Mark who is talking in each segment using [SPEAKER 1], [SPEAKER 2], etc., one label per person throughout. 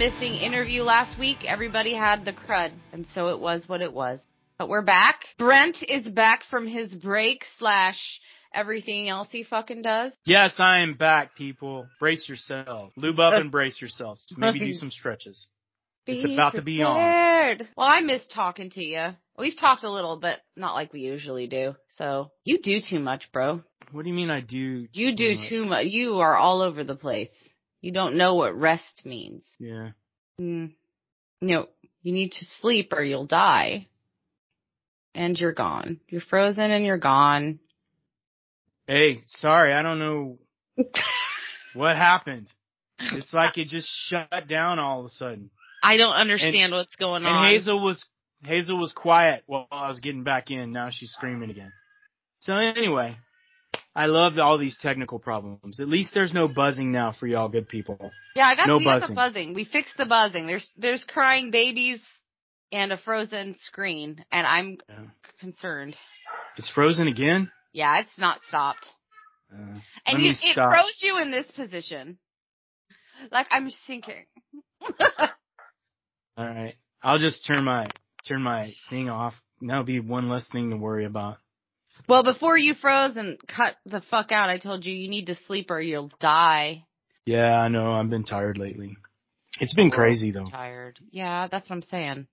[SPEAKER 1] Sorry for the missing interview last week. Everybody had the crud, and so it was what it was. But we're back. Brent is back from his break slash everything else he fucking does.
[SPEAKER 2] Yes, I am back, people. Brace yourself. Lube up and brace yourselves. Maybe do some stretches. Be It's about to be on.
[SPEAKER 1] prepared. Well, I miss talking to you. We've talked a little, but not like we usually do. So you do too much, bro.
[SPEAKER 2] What do you mean I do?
[SPEAKER 1] You do
[SPEAKER 2] much?
[SPEAKER 1] too much. You are all over the place. You don't know what rest means.
[SPEAKER 2] Yeah.
[SPEAKER 1] Mm. No, you need to sleep or you'll die. And you're gone. You're frozen and you're gone.
[SPEAKER 2] Hey, sorry, I don't know what happened. It's like it just shut down all of a sudden.
[SPEAKER 1] I don't understand what's going on.
[SPEAKER 2] And Hazel was Hazel was quiet while I was getting back in. Now she's screaming again. So anyway, I love all these technical problems. At least there's no buzzing now for y'all good people.
[SPEAKER 1] Yeah, I got,
[SPEAKER 2] No
[SPEAKER 1] we got the
[SPEAKER 2] buzzing.
[SPEAKER 1] buzzing. We fixed the buzzing. There's there's crying babies and a frozen screen, and I'm
[SPEAKER 2] Yeah.
[SPEAKER 1] concerned.
[SPEAKER 2] It's frozen again.
[SPEAKER 1] Yeah, it's not stopped.
[SPEAKER 2] Uh,
[SPEAKER 1] And you, it froze you in this position. Like I'm sinking.
[SPEAKER 2] All right, I'll just turn my turn my thing off. That'll be one less thing to worry about.
[SPEAKER 1] Well, before you froze and cut the fuck out, I told you you need to sleep or you'll die.
[SPEAKER 2] Yeah, I know. I've been tired lately. It's been crazy though.
[SPEAKER 1] Tired. Yeah, that's what I'm saying.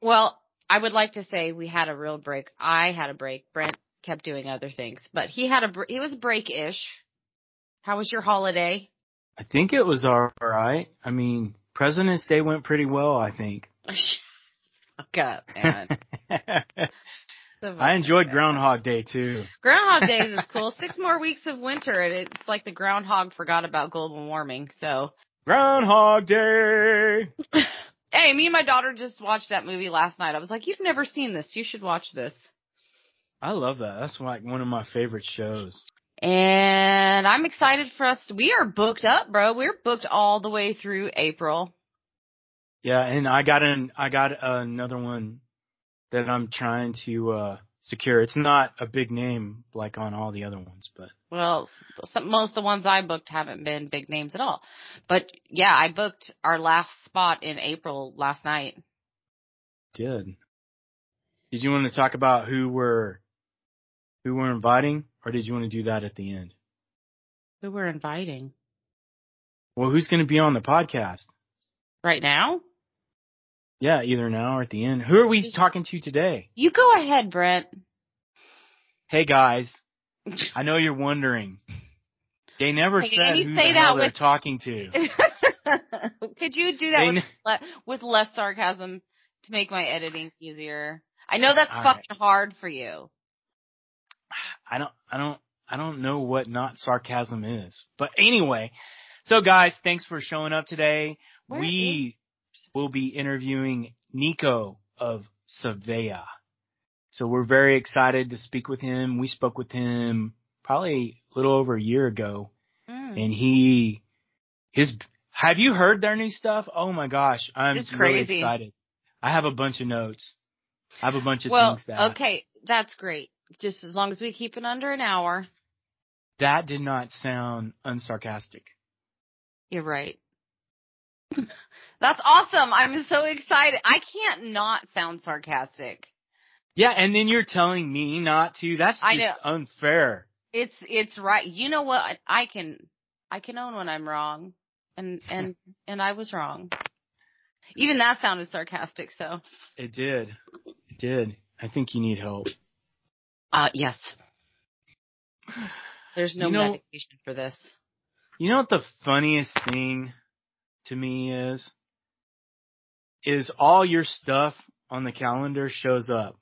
[SPEAKER 1] Well, I would like to say we had a real break. I had a break. Brent kept doing other things, but he had a br- he was break-ish. How was your holiday?
[SPEAKER 2] I think it was all right. I mean, President's Day went pretty well. I think.
[SPEAKER 1] Fuck up, man.
[SPEAKER 2] I enjoyed Groundhog Day too.
[SPEAKER 1] Groundhog Day is cool. Six more weeks of winter, and it's like the groundhog forgot about global warming. So,
[SPEAKER 2] Groundhog Day.
[SPEAKER 1] hey, me and my daughter just watched that movie last night. I was like, "You've never seen this. You should watch this."
[SPEAKER 2] I love that. That's like one of my favorite shows.
[SPEAKER 1] And I'm excited for us. To, We are booked up, bro. We're booked all the way through April.
[SPEAKER 2] Yeah, and I got an I got another one that I'm trying to uh secure. It's not a big name like on all the other ones, but
[SPEAKER 1] Well, some, most of the ones I booked haven't been big names at all. But yeah, I booked our last spot in April last night.
[SPEAKER 2] did. Did you want to talk about who we're who we're inviting, or did you want to do that at the end?
[SPEAKER 1] Who we're inviting
[SPEAKER 2] Well, who's going to be on the podcast?
[SPEAKER 1] right now?
[SPEAKER 2] Yeah, either now or at the end. Who are we talking to today?
[SPEAKER 1] You go ahead, Brent.
[SPEAKER 2] Hey guys, I know you're wondering. They never
[SPEAKER 1] Hey,
[SPEAKER 2] said who
[SPEAKER 1] say
[SPEAKER 2] the hell
[SPEAKER 1] that
[SPEAKER 2] they're talking to.
[SPEAKER 1] Could you do that
[SPEAKER 2] They
[SPEAKER 1] with, le- with less sarcasm to make my editing easier? I know that's
[SPEAKER 2] All
[SPEAKER 1] fucking hard for you.
[SPEAKER 2] I don't, I don't, I don't know what not sarcasm is. But anyway, so guys, thanks for showing up today.
[SPEAKER 1] Where
[SPEAKER 2] we will be interviewing Nico of Savea. So we're very excited to speak with him. We spoke with him probably a little over a year ago
[SPEAKER 1] Mm.
[SPEAKER 2] and he, his, have you heard their new stuff? Oh my gosh. I'm
[SPEAKER 1] It's
[SPEAKER 2] really
[SPEAKER 1] crazy.
[SPEAKER 2] excited. I have a bunch of notes. I have a bunch of
[SPEAKER 1] Well,
[SPEAKER 2] things ask.
[SPEAKER 1] okay, that's great. Just as long as we keep it under an hour.
[SPEAKER 2] That did not sound unsarcastic.
[SPEAKER 1] You're right. That's awesome. I'm so excited. I can't not sound sarcastic.
[SPEAKER 2] Yeah, and then you're telling me not to. That's just
[SPEAKER 1] I know.
[SPEAKER 2] unfair.
[SPEAKER 1] It's it's right. You know what? I can I can own when I'm wrong. And and and I was wrong. Even that sounded sarcastic, so
[SPEAKER 2] It did. It did. I think you need help.
[SPEAKER 1] uh yes. There's no
[SPEAKER 2] You know-
[SPEAKER 1] medication for this.
[SPEAKER 2] You know what the funniest thing to me is? Is all your stuff on the calendar shows up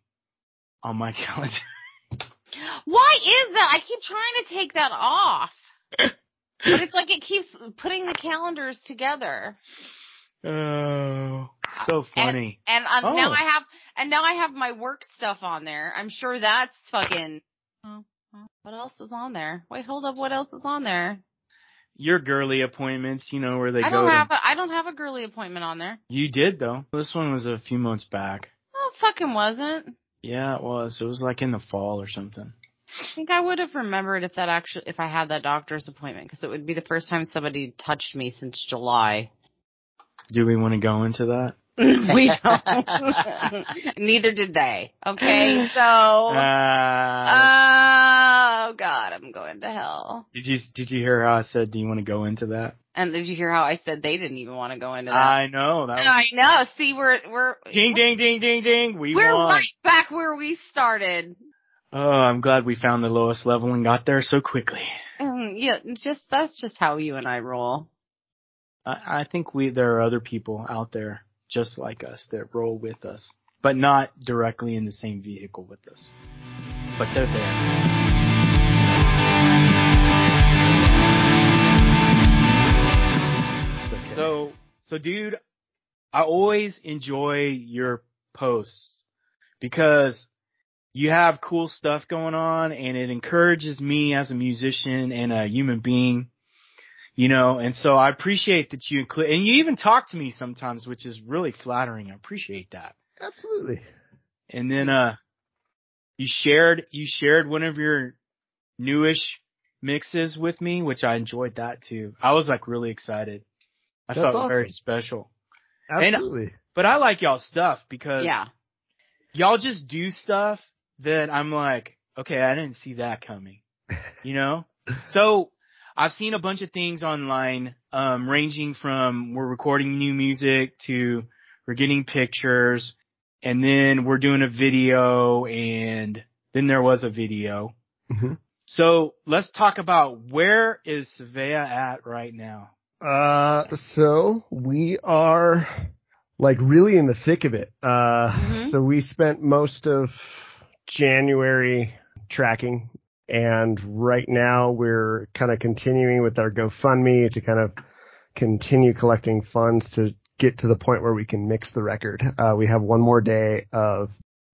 [SPEAKER 2] on my calendar.
[SPEAKER 1] Why is that? I keep trying to take that off. But it's like it keeps putting the calendars together.
[SPEAKER 2] oh, so funny.
[SPEAKER 1] And um,
[SPEAKER 2] Oh.
[SPEAKER 1] now I have and now I have my work stuff on there. I'm sure that's fucking oh, what else is on there? Wait, hold up, what else is on there?
[SPEAKER 2] Your girly appointments, you know, where they go?
[SPEAKER 1] I
[SPEAKER 2] go
[SPEAKER 1] don't
[SPEAKER 2] to.
[SPEAKER 1] have a I don't have a girly appointment on there.
[SPEAKER 2] you did though. This one was a few months back.
[SPEAKER 1] Oh, it fucking wasn't.
[SPEAKER 2] Yeah, it was. It was like in the fall or something.
[SPEAKER 1] I think I would have remembered if that actually if I had that doctor's appointment because it would be the first time somebody touched me since July.
[SPEAKER 2] Do we want to go into that?
[SPEAKER 1] we don't. Neither did they. Okay, so.
[SPEAKER 2] Uh,
[SPEAKER 1] oh God, I'm going to hell.
[SPEAKER 2] did you did you hear how I said? Do you want to go into that?
[SPEAKER 1] And did you hear how I said they didn't even want to go into that?
[SPEAKER 2] I know that. Was,
[SPEAKER 1] I know. See, we're we're
[SPEAKER 2] ding ding ding ding ding. We
[SPEAKER 1] we're
[SPEAKER 2] won.
[SPEAKER 1] right back where we started.
[SPEAKER 2] Oh, I'm glad we found the lowest level and got there so quickly.
[SPEAKER 1] Mm, yeah, just that's just how you and I roll.
[SPEAKER 2] I, I think we there are other people out there just like us that roll with us, but not directly in the same vehicle with us. But they're there. So, dude, I always enjoy your posts because you have cool stuff going on and it encourages me as a musician and a human being, you know, and so I appreciate that you include, and you even talk to me sometimes, which is really flattering. I appreciate that.
[SPEAKER 3] Absolutely.
[SPEAKER 2] And then, uh, you shared, you shared one of your newish mixes with me, which I enjoyed that too. I was like really excited. I
[SPEAKER 3] That's
[SPEAKER 2] felt
[SPEAKER 3] awesome.
[SPEAKER 2] very special.
[SPEAKER 3] Absolutely.
[SPEAKER 2] But I like y'all stuff because
[SPEAKER 1] Yeah.
[SPEAKER 2] y'all just do stuff that I'm like, okay, I didn't see that coming. You know? so I've seen a bunch of things online, um, ranging from we're recording new music to we're getting pictures and then we're doing a video and then there was a video.
[SPEAKER 3] Mhm.
[SPEAKER 2] So let's talk about where is Savea at right now?
[SPEAKER 3] Uh, so we are like really in the thick of it. Uh,
[SPEAKER 1] Mhm.
[SPEAKER 3] so we spent most of January tracking and right now we're kind of continuing with our GoFundMe to kind of continue collecting funds to get to the point where we can mix the record. Uh, we have one more day of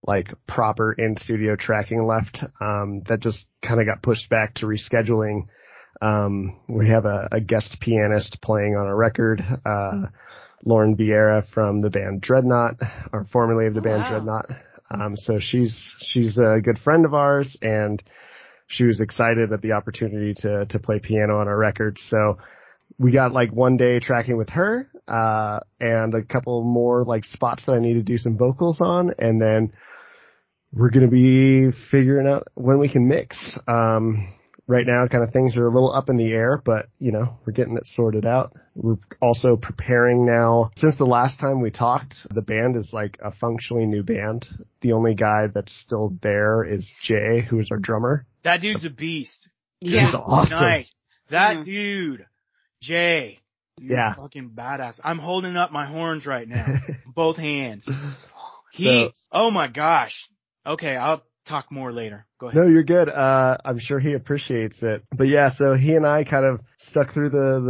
[SPEAKER 3] like proper in studio tracking left. Um, that just kind of got pushed back to rescheduling. Um, we have a, a guest pianist playing on our record, uh, Lauren Vieira from the band Dreadnought, or formerly of the
[SPEAKER 1] Oh,
[SPEAKER 3] band
[SPEAKER 1] wow.
[SPEAKER 3] Dreadnought. Um, so she's, she's a good friend of ours and she was excited at the opportunity to, to play piano on our record. So we got like one day tracking with her, uh, and a couple more like spots that I need to do some vocals on. And then we're going to be figuring out when we can mix. Um, right now kind of things are a little up in the air, but you know, we're getting it sorted out. We're also preparing now. Since the last time we talked, the band is like a functionally new band. The only guy that's still there is Jay, who is our drummer.
[SPEAKER 2] That dude's a beast.
[SPEAKER 1] Yeah.
[SPEAKER 3] He's awesome.
[SPEAKER 2] Night. That
[SPEAKER 1] Mhm.
[SPEAKER 2] dude, Jay. you're
[SPEAKER 3] Yeah.
[SPEAKER 2] Fucking badass. I'm holding up my horns right now. both hands. He,
[SPEAKER 3] So-
[SPEAKER 2] oh my gosh. Okay, I'll talk more later. Go ahead.
[SPEAKER 3] No, you're good. Uh, I'm sure he appreciates it. But yeah, so he and I kind of stuck through the,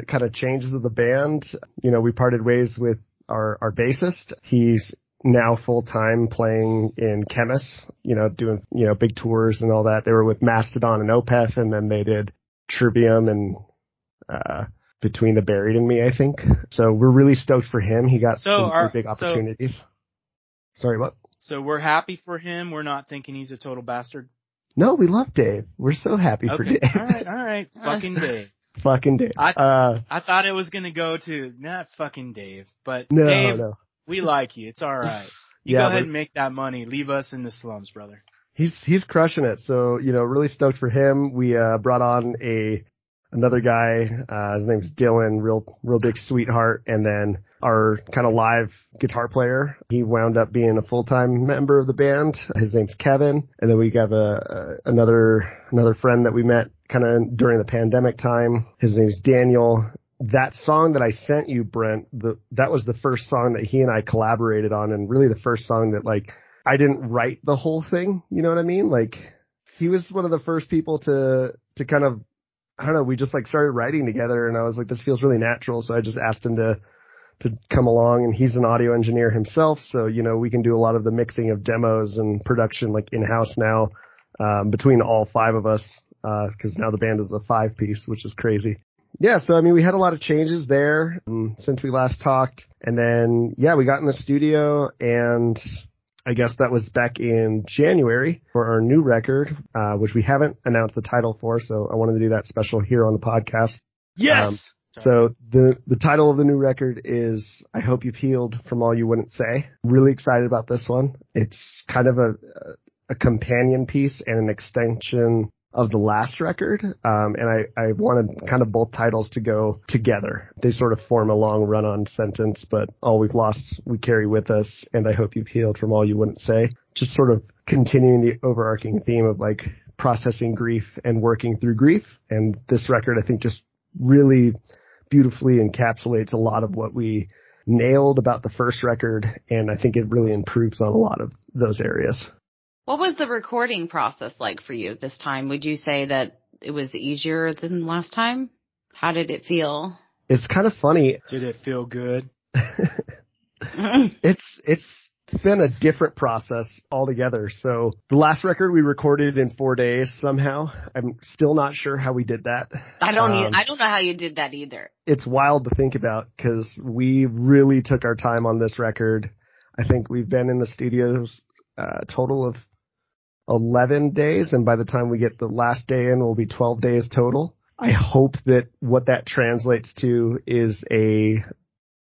[SPEAKER 3] the kind of changes of the band. You know, we parted ways with our, our bassist. He's now full time playing in Khemmis, you know, doing, you know, big tours and all that. They were with Mastodon and Opeth and then they did Trivium and, uh, between the buried and me, I think. So we're really stoked for him. He got
[SPEAKER 2] So
[SPEAKER 3] some pretty big
[SPEAKER 2] so-
[SPEAKER 3] opportunities. Sorry, what?
[SPEAKER 2] So we're happy for him. We're not thinking he's a total bastard.
[SPEAKER 3] No, we love Dave. We're so happy for Dave.
[SPEAKER 2] all right. All right. Fucking Dave.
[SPEAKER 3] Fucking Dave.
[SPEAKER 2] I-
[SPEAKER 3] uh,
[SPEAKER 2] I thought it was gonna go to not fucking Dave, but
[SPEAKER 3] no,
[SPEAKER 2] Dave,
[SPEAKER 3] no.
[SPEAKER 2] we like you. It's all right. You
[SPEAKER 3] Yeah,
[SPEAKER 2] go ahead and make that money. Leave us in the slums, brother.
[SPEAKER 3] He's he's crushing it. So you know, really stoked for him. We uh, brought on a another guy. Uh, his name's Dylan, real real big sweetheart, and then our kind of live guitar player. He wound up being a full time member of the band. His name's Kevin, and then we have a, a another another friend that we met kind of during the pandemic time. His name's Daniel. That song that I sent you, Brent, the, that was the first song that he and I collaborated on and really the first song that like I didn't write the whole thing. You know what I mean? Like he was one of the first people to, to kind of, I don't know, we just like started writing together and I was like, this feels really natural. So I just asked him to, to come along and he's an audio engineer himself. So, you know, we can do a lot of the mixing of demos and production like in house now, um, between all five of us. Uh, cause now the band is a five piece, which is crazy. Yeah, so I mean, we had a lot of changes there um, since we last talked, and then yeah, we got in the studio, and I guess that was back in January for our new record, uh, which we haven't announced the title for, so I wanted to do that special here on the podcast.
[SPEAKER 2] Yes.
[SPEAKER 3] So the the title of the new record is "I Hope You've Healed from All You Wouldn't Say." Really excited about this one. It's kind of a a companion piece and an extension of the last record. Um, and I, I wanted kind of both titles to go together. They sort of form a long run on sentence, but all we've lost, we carry with us. And I hope you've healed from all you wouldn't say. Just sort of continuing the overarching theme of like processing grief and working through grief. And this record, I think just really beautifully encapsulates a lot of what we nailed about the first record. And I think it really improves on a lot of those areas.
[SPEAKER 1] What was the recording process like for you this time? Would you say that it was easier than last time? How did it feel?
[SPEAKER 3] It's kind of funny.
[SPEAKER 2] Did it feel good?
[SPEAKER 3] it's it's been a different process altogether. So the last record we recorded in four days somehow. I'm still not sure how we did that.
[SPEAKER 1] I don't. Um, I don't know how you did that either.
[SPEAKER 3] It's wild to think about because we really took our time on this record. I think we've been in the studios a uh, total of 11 days, and by the time we get the last day in, will be 12 days total. I hope that what that translates to is a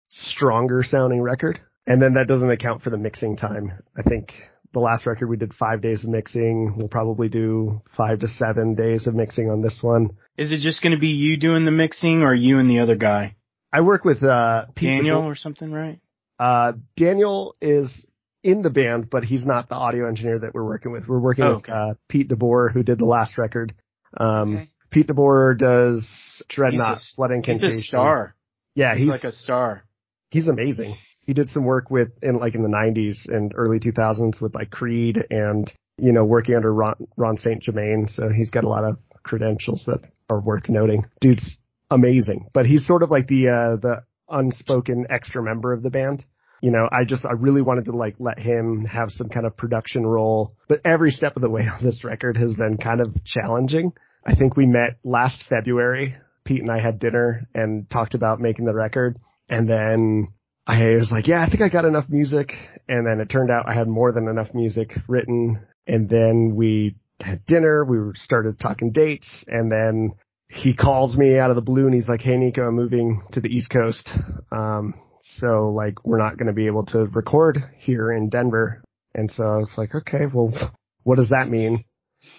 [SPEAKER 3] stronger sounding record. And then that doesn't account for the mixing time. I think the last record we did five days of mixing. We'll probably do five to seven days of mixing on this one.
[SPEAKER 2] Is it just going to be you doing the mixing or you and the other guy?
[SPEAKER 3] I work with, uh,
[SPEAKER 2] Daniel or something, right?
[SPEAKER 3] Uh, Daniel is in the band, but he's not the audio engineer that we're working with. We're working oh, with uh, Pete DeBoer, who did the last record. Um, okay. Pete DeBoer does Dreadnought, he's a, Blood Incantation.
[SPEAKER 2] He's a star.
[SPEAKER 3] Yeah,
[SPEAKER 2] he's, he's like a star.
[SPEAKER 3] He's amazing. He did some work with in like in the 90s and early 2000s with like Creed and you know working under Ron, Ron St. Germain. So he's got a lot of credentials that are worth noting. Dude's amazing, but he's sort of like the uh, the unspoken extra member of the band you know, I just, I really wanted to like let him have some kind of production role, but every step of the way on this record has been kind of challenging. I think we met last February. Pete and I had dinner and talked about making the record. And then I was like, yeah, I think I got enough music. And then it turned out I had more than enough music written. And then we had dinner. We started talking dates and then he calls me out of the blue and he's like, Hey, Nico, I'm moving to the East Coast. Um, so like we're not going to be able to record here in Denver. And so I was like, okay, well, what does that mean?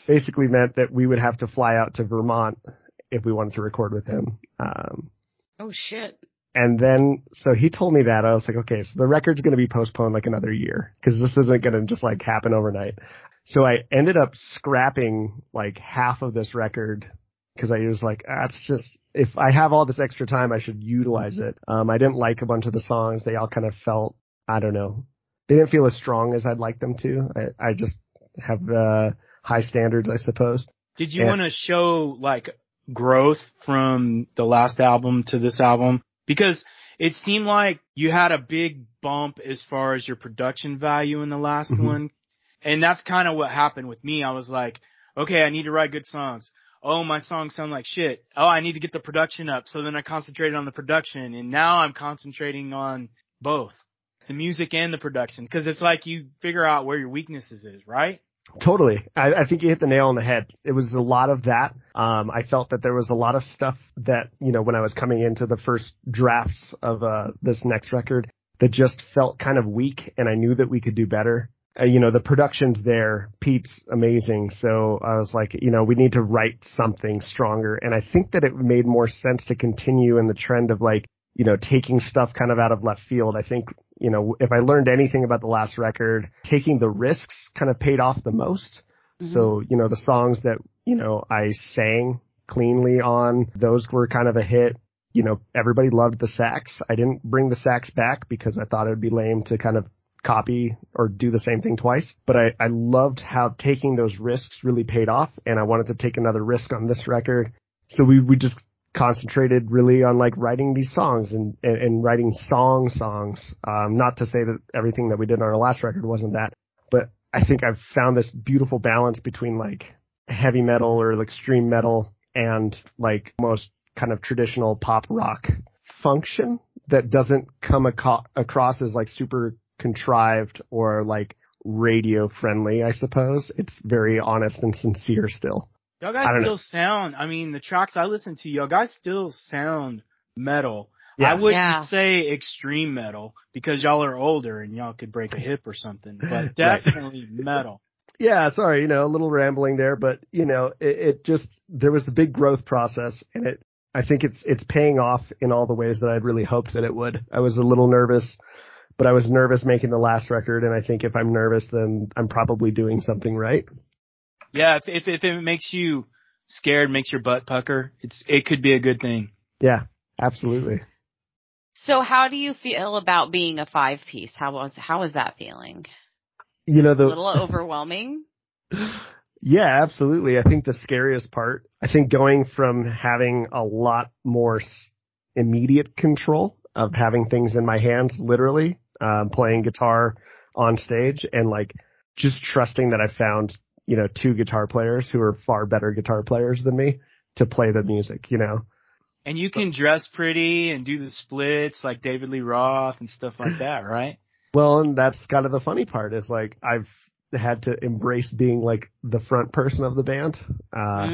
[SPEAKER 3] Basically meant that we would have to fly out to Vermont if we wanted to record with him. Um,
[SPEAKER 1] oh shit.
[SPEAKER 3] And then, so he told me that I was like, okay, so the record's going to be postponed like another year because this isn't going to just like happen overnight. So I ended up scrapping like half of this record because I was like, ah, just if I have all this extra time, I should utilize it. Um, I didn't like a bunch of the songs; they all kind of felt, I don't know, they didn't feel as strong as I'd like them to. I, I just have uh, high standards, I suppose.
[SPEAKER 2] Did you want to show like growth from the last album to this album? Because it seemed like you had a big bump as far as your production value in the last mm-hmm. one. And that's kind of what happened with me. I was like, okay, I need to write good songs oh, my songs sound like shit. Oh, I need to get the production up. So then I concentrated on the production and now I'm concentrating on both the music and the production because it's like you figure out where your weaknesses is, right?
[SPEAKER 3] Totally. I, I, think you hit the nail on the head. It was a lot of that. Um, I felt that there was a lot of stuff that, you know, when I was coming into the first drafts of, uh, this next record that just felt kind of weak and I knew that we could do better uh, you know, the production's there. Pete's amazing. So I was like, you know, we need to write something stronger. And I think that it made more sense to continue in the trend of like, you know, taking stuff kind of out of left field. I think, you know, if I learned anything about the last record, taking the risks kind of paid off the most. Mm-hmm. So, you know, the songs that, you know, I sang cleanly on, those were kind of a hit you know, everybody loved the sax. I didn't bring the sax back because I thought it would be lame to kind of copy or do the same thing twice. But I, I loved how taking those risks really paid off and I wanted to take another risk on this record. So we, we just concentrated really on like writing these songs and, and, and writing song songs. Um, not to say that everything that we did on our last record wasn't that, but I think I've found this beautiful balance between like heavy metal or like extreme metal and like most kind of traditional pop rock function that doesn't come aco- across as like super contrived or like radio friendly, I suppose. It's very honest and sincere still.
[SPEAKER 2] Y'all guys still know. sound, I mean, the tracks I listen to, y'all guys still sound metal.
[SPEAKER 3] Yeah.
[SPEAKER 2] I wouldn't
[SPEAKER 1] Yeah.
[SPEAKER 2] say extreme metal because y'all are older and y'all could break a hip or something, but definitely metal.
[SPEAKER 3] Yeah, sorry, you know, a little rambling there, but you know, it, it just there was a big growth process, and it I think it's it's paying off in all the ways that I'd really hoped that it would. I was a little nervous, but I was nervous making the last record, and I think if I'm nervous, then I'm probably doing something right.
[SPEAKER 2] Yeah, if, if if it makes you scared, makes your butt pucker, it's it could be a good thing.
[SPEAKER 3] Yeah, absolutely.
[SPEAKER 1] So how do you feel about being a five piece? How was how was that feeling?
[SPEAKER 3] You know
[SPEAKER 1] A
[SPEAKER 3] the
[SPEAKER 1] little overwhelming.
[SPEAKER 3] Yeah, absolutely. I think the scariest part, I think going from having a lot more immediate control of having things in my hands, literally, um, playing guitar on stage and like just trusting that I found, you know, two guitar players who are far better guitar players than me to play the music, you know?
[SPEAKER 2] And you can dress pretty and do the splits like David Lee Roth and stuff like that, right?
[SPEAKER 3] Well, and that's kind of the funny part is like I've had to embrace being like the front person of the band. Uh,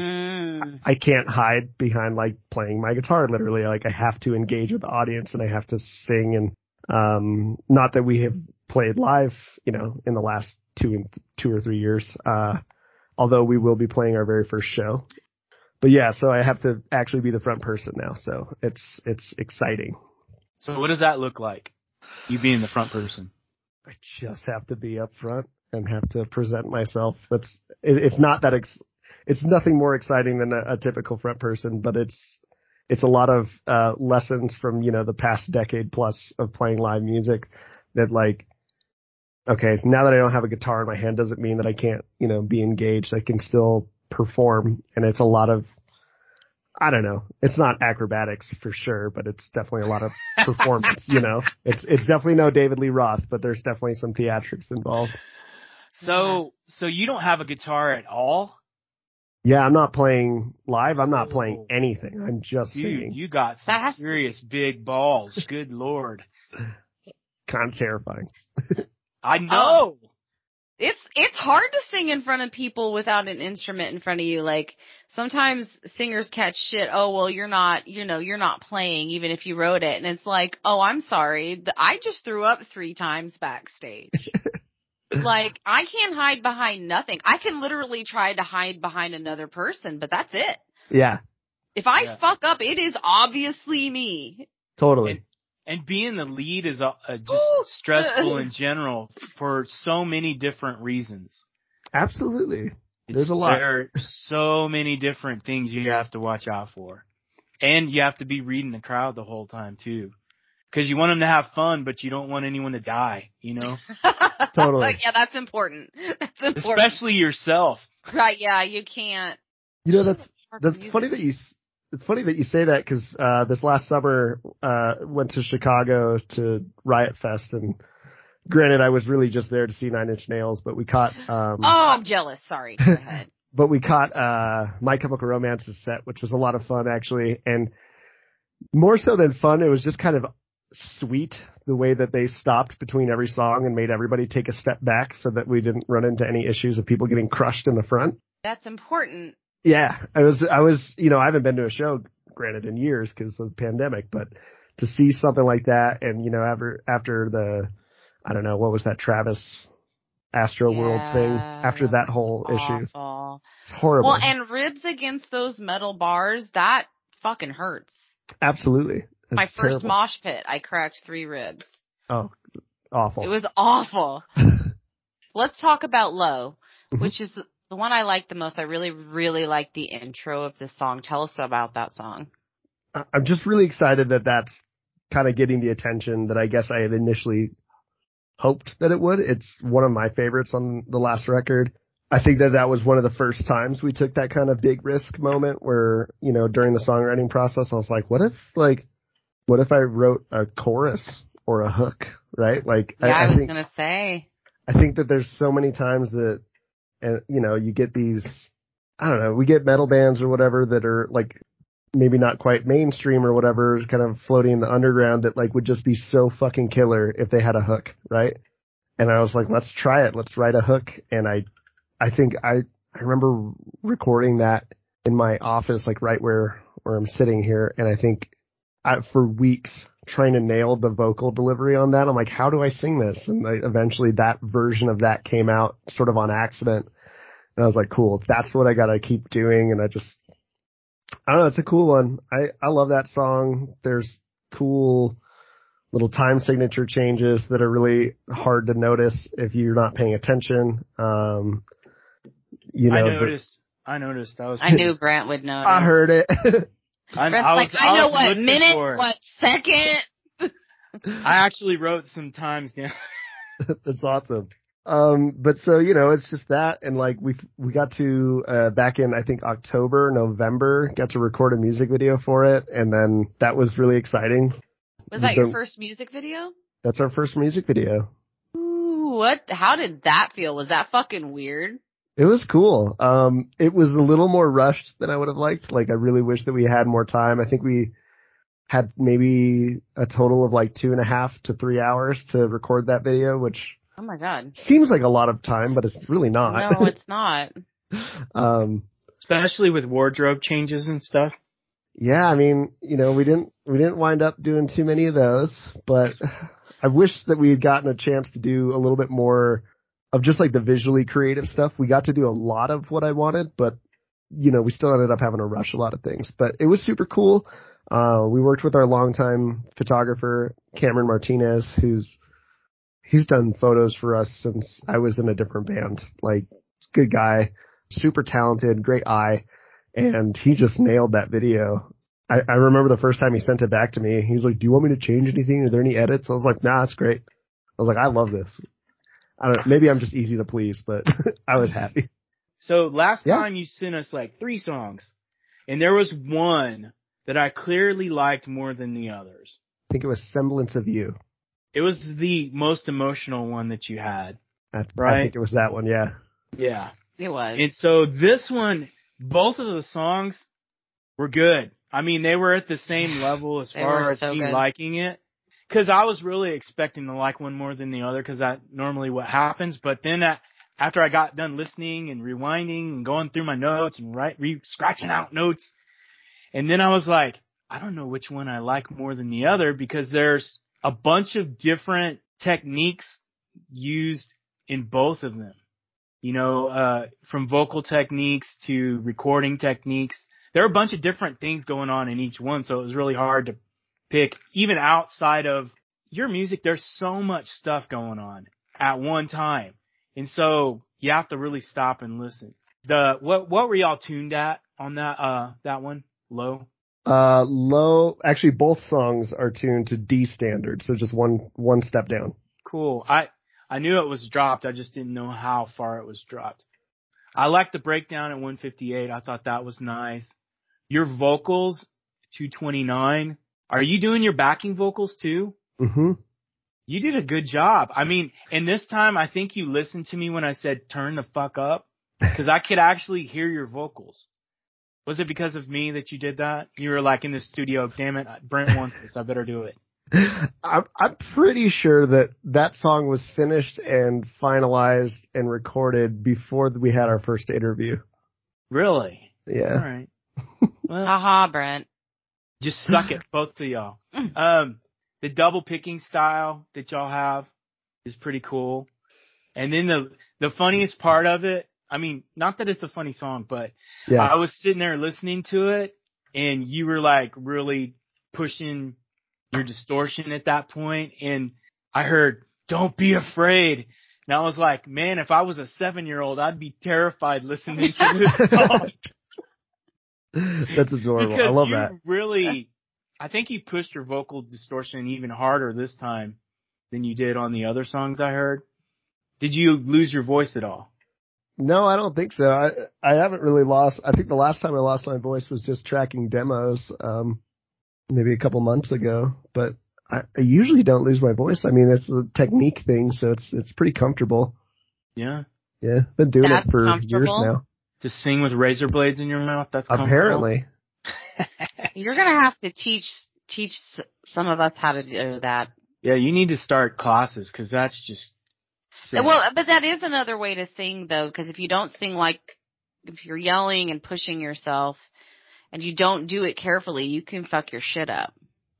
[SPEAKER 1] Mm.
[SPEAKER 3] I can't hide behind like playing my guitar literally. Like I have to engage with the audience and I have to sing and um not that we have played live, you know, in the last two two or three years. Uh although we will be playing our very first show. But yeah, so I have to actually be the front person now. So it's it's exciting.
[SPEAKER 2] So what does that look like? You being the front person.
[SPEAKER 3] I just have to be up front and have to present myself. That's it, it's not that ex, it's nothing more exciting than a, a typical front person, but it's it's a lot of uh lessons from you know the past decade plus of playing live music that like okay now that I don't have a guitar in my hand doesn't mean that I can't you know be engaged. I can still perform, and it's a lot of I don't know. It's not acrobatics for sure, but it's definitely a lot of performance, you know. It's it's definitely no David Lee Roth, but there's definitely some theatrics involved.
[SPEAKER 2] So so you don't have a guitar at all?
[SPEAKER 3] Yeah, I'm not playing live. I'm not
[SPEAKER 2] Oh.
[SPEAKER 3] playing anything. I'm just
[SPEAKER 2] Dude,
[SPEAKER 3] singing.
[SPEAKER 2] you got some
[SPEAKER 1] That
[SPEAKER 2] serious big balls. Good lord.
[SPEAKER 3] kind of terrifying.
[SPEAKER 2] I oh, know.
[SPEAKER 1] It's it's hard to sing in front of people without an instrument in front of you. Like sometimes singers catch shit. Oh well, you're not, you know, you're not playing even if you wrote it, and it's like, oh, I'm sorry, I just threw up three times backstage. like I can't hide behind nothing. I can literally try to hide behind another person, but that's it.
[SPEAKER 3] Yeah,
[SPEAKER 1] If I
[SPEAKER 2] Yeah.
[SPEAKER 1] fuck up, it is obviously me.
[SPEAKER 3] totally.
[SPEAKER 2] And being the lead is uh, uh, just
[SPEAKER 1] Ooh.
[SPEAKER 2] stressful in general for so many different reasons.
[SPEAKER 3] Absolutely.
[SPEAKER 2] It's-
[SPEAKER 3] There's a lot.
[SPEAKER 2] There are so many different things you have to watch out for. And you have to be reading the crowd the whole time too. Cause you want them to have fun, but you don't want anyone to die, you know?
[SPEAKER 3] Totally.
[SPEAKER 1] yeah, that's important. That's important.
[SPEAKER 2] Especially yourself.
[SPEAKER 1] right. Yeah, you can't.
[SPEAKER 3] You know that's that's
[SPEAKER 1] music.
[SPEAKER 3] funny that you. It's funny that you say that because uh, this last summer uh, went to Chicago to Riot Fest, and granted, I was really just there to see Nine Inch Nails, but we caught. Um,
[SPEAKER 1] Oh, I'm jealous. Sorry. Go ahead.
[SPEAKER 3] but we caught uh My Chemical Romance's set, which was a lot of fun actually, and more so than fun, it was just kind of sweet the way that they stopped between every song and made everybody take a step back so that we didn't run into any issues of people getting crushed in the front.
[SPEAKER 1] That's important.
[SPEAKER 3] Yeah, I was I was you know I haven't been to a show granted in years because of the pandemic, but to see something like that and you know after after the I don't know what was that Travis Astroworld thing after that whole issue, it's horrible.
[SPEAKER 1] Well, and ribs against those metal bars, that fucking hurts.
[SPEAKER 3] Absolutely,
[SPEAKER 1] My first
[SPEAKER 3] terrible.
[SPEAKER 1] mosh pit, I cracked three ribs.
[SPEAKER 3] Oh, awful.
[SPEAKER 1] It was awful. Let's talk about Low,
[SPEAKER 3] Mhm.
[SPEAKER 1] which is the one I like the most. I really, really like the intro of this song. Tell us about that song.
[SPEAKER 3] I'm just really excited that that's kind of getting the attention that I guess I had initially hoped that it would. It's one of my favorites on the last record. I think that that was one of the first times we took that kind of big risk moment where, you know, during the songwriting process, I was like, what if like, what if I wrote a chorus or a hook, right? Like,
[SPEAKER 1] Yeah, I,
[SPEAKER 3] I, I
[SPEAKER 1] was
[SPEAKER 3] think,
[SPEAKER 1] gonna say.
[SPEAKER 3] I think that there's so many times that, and you know, you get these, I don't know, we get metal bands or whatever that are like maybe not quite mainstream or whatever, kind of floating in the underground that like would just be so fucking killer if they had a hook, right? And I was like, let's try it. Let's write a hook. And I, I think I, I remember recording that in my office, like right where, where I'm sitting here. And I think I, for weeks trying to nail the vocal delivery on that. I'm like, how do I sing this? And I, eventually that version of that came out sort of on accident. And I was like, cool, that's what I gotta keep doing. And I just, I don't know, it's a cool one. I, I love that song. There's cool little time signature changes that are really hard to notice if you're not paying attention. Um, you know,
[SPEAKER 2] I
[SPEAKER 3] the-
[SPEAKER 2] noticed. I noticed. I was.
[SPEAKER 1] I knew Brent would know.
[SPEAKER 3] I heard it.
[SPEAKER 2] I,
[SPEAKER 1] Brent's
[SPEAKER 2] I
[SPEAKER 1] like,
[SPEAKER 2] was,
[SPEAKER 1] I know
[SPEAKER 2] was
[SPEAKER 1] what minute,
[SPEAKER 2] for
[SPEAKER 1] what second.
[SPEAKER 2] I actually wrote some times down.
[SPEAKER 3] That's awesome. Um, but so, you know, it's just that. And like we, we got to, uh, back in, I think October, November, got to record a music video for it. And then that was really exciting.
[SPEAKER 1] Was that your first music video?
[SPEAKER 3] That's our first music video.
[SPEAKER 1] Ooh, what? How did that feel? Was that fucking weird?
[SPEAKER 3] It was cool. Um, it was a little more rushed than I would have liked. Like I really wish that we had more time. I think we had maybe a total of like two and a half to three hours to record that video, which
[SPEAKER 1] Oh my god.
[SPEAKER 3] seems like a lot of time, but it's really not.
[SPEAKER 1] No, it's not.
[SPEAKER 3] um,
[SPEAKER 2] Especially with wardrobe changes and stuff.
[SPEAKER 3] Yeah, I mean, you know, we didn't we didn't wind up doing too many of those, but I wish that we had gotten a chance to do a little bit more of just like the visually creative stuff. We got to do a lot of what I wanted, but you know, we still ended up having to rush a lot of things. But it was super cool. Uh, we worked with our longtime photographer Cameron Martinez, who's he's done photos for us since I was in a different band. Like, good guy, super talented, great eye and he just nailed that video. I, I remember the first time he sent it back to me. He was like, "Do you want me to change anything? Are there any edits?" I was like, "Nah, it's great." I was like, "I love this." I don't. know, Maybe I'm just easy to please, but I was happy.
[SPEAKER 2] So last
[SPEAKER 3] Yeah.
[SPEAKER 2] time you sent us like three songs, and there was one that I clearly liked more than the others.
[SPEAKER 3] I think it was "Semblance of You."
[SPEAKER 2] It was the most emotional one that you had.
[SPEAKER 3] I, I
[SPEAKER 2] Right.
[SPEAKER 3] think it was that one. Yeah.
[SPEAKER 2] Yeah.
[SPEAKER 1] It was.
[SPEAKER 2] And so this one, both of the songs were good. I mean, they were at the same level as
[SPEAKER 1] They
[SPEAKER 2] far as
[SPEAKER 1] so
[SPEAKER 2] me
[SPEAKER 1] good.
[SPEAKER 2] liking it. Cause I was really expecting to like one more than the other cause that normally what happens. But then a after I got done listening and rewinding and going through my notes and right, re- scratching out notes. And then I was like, I don't know which one I like more than the other because there's a bunch of different techniques used in both of them you know, uh, from vocal techniques to recording techniques. There are a bunch of different things going on in each one, so it was really hard to pick. Even outside of your music, there's so much stuff going on at one time. And so you have to really stop and listen. The, what, what were y'all tuned at on that, uh, that one? Low?
[SPEAKER 3] Uh, low. Actually, both songs are tuned to D standard, so just one one step down.
[SPEAKER 2] Cool. I, I knew it was dropped. I just didn't know how far it was dropped. I liked the breakdown at 158. I thought that was nice. Your vocals, 229. Are you doing your backing vocals too?
[SPEAKER 3] hmm
[SPEAKER 2] You did a good job. I mean, and this time I think you listened to me when I said turn the fuck up because I could actually hear your vocals. Was it because of me that you did that? You were like in the studio, damn it, Brent wants this. I better do it.
[SPEAKER 3] I'm, I'm pretty sure that that song was finished and finalized and recorded before we had our first interview.
[SPEAKER 2] Really?
[SPEAKER 3] Yeah.
[SPEAKER 2] right. Well,
[SPEAKER 1] Haha, Brent.
[SPEAKER 2] Just suck it, both of y'all. Um, the double picking style that y'all have is pretty cool. And then the, the funniest part of it, I mean, not that it's a funny song, but
[SPEAKER 3] Yeah.
[SPEAKER 2] I was sitting there listening to it and you were like really pushing your distortion at that point and I heard, don't be afraid. And I was like, man, if I was a seven year old, I'd be terrified listening to this song.
[SPEAKER 3] That's adorable.
[SPEAKER 2] Because
[SPEAKER 3] I love
[SPEAKER 2] you
[SPEAKER 3] that.
[SPEAKER 2] really, I think you pushed your vocal distortion even harder this time than you did on the other songs I heard. Did you lose your voice at all?
[SPEAKER 3] No, I don't think so. I I haven't really lost. I think the last time I lost my voice was just tracking demos, um, maybe a couple months ago. But I, I usually don't lose my voice. I mean, it's a technique thing, so it's it's pretty comfortable.
[SPEAKER 2] Yeah.
[SPEAKER 3] Yeah, been doing
[SPEAKER 1] That's
[SPEAKER 3] it for years now.
[SPEAKER 2] To sing with razor blades in your mouth? That's?
[SPEAKER 3] Apparently,
[SPEAKER 1] You're gonna have to teach teach some of us how to do that.
[SPEAKER 2] Yeah, you need to start classes because that's just sick.
[SPEAKER 1] Well, but that is another way to sing though, because if you don't sing like, if you're yelling and pushing yourself, and you don't do it carefully, you can fuck your shit up.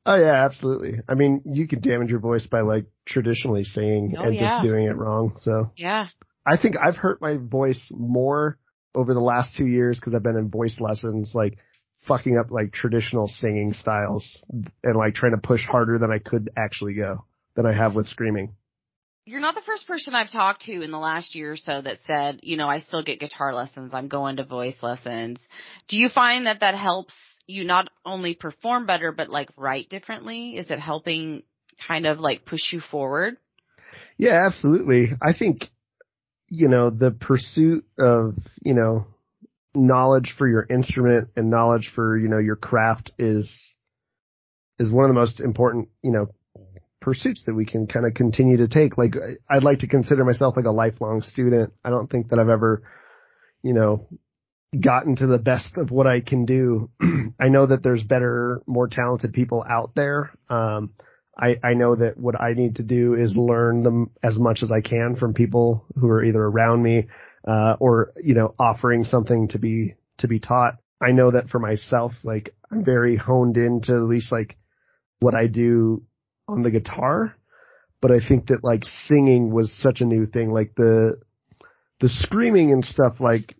[SPEAKER 3] Oh yeah, absolutely. I mean, you can damage your voice by like traditionally singing
[SPEAKER 1] Oh,
[SPEAKER 3] and
[SPEAKER 1] yeah.
[SPEAKER 3] just doing it wrong. So
[SPEAKER 1] Yeah.
[SPEAKER 3] I think I've hurt my voice more over the last two years because I've been in voice lessons, like fucking up like traditional singing styles and like trying to push harder than I could actually go than I have with screaming.
[SPEAKER 1] You're not the first person I've talked to in the last year or so that said, you know, I still get guitar lessons. I'm going to voice lessons. Do you find that that helps you not only perform better, but like write differently? Is it helping kind of like push you forward?
[SPEAKER 3] Yeah, absolutely. I think, you know, the pursuit of, you know, knowledge for your instrument and knowledge for, you know, your craft is, is one of the most important, you know, pursuits that we can kind of continue to take. Like, I'd like to consider myself like a lifelong student. I don't think that I've ever, you know, gotten to the best of what I can do. I know that there's better, more talented people out there. Um, I, I know that what I need to do is learn them as much as I can from people who are either around me, uh, or, you know, offering something to be, to be taught. I know that for myself, like I'm very honed into at least like what I do on the guitar, but I think that like singing was such a new thing. Like the, the screaming and stuff, like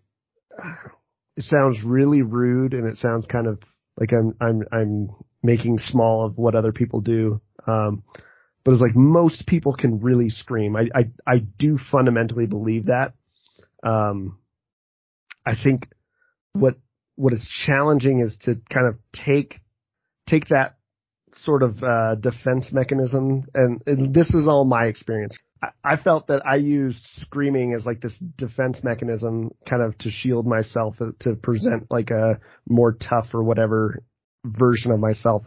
[SPEAKER 3] it sounds really rude and it sounds kind of like I'm, I'm, I'm making small of what other people do. Um, but it's like most people can really scream. I, I, I do fundamentally believe that. Um, I think what, what is challenging is to kind of take, take that sort of, uh, defense mechanism. And, and this is all my experience. I, I felt that I used screaming as like this defense mechanism kind of to shield myself uh, to present like a more tough or whatever version of myself.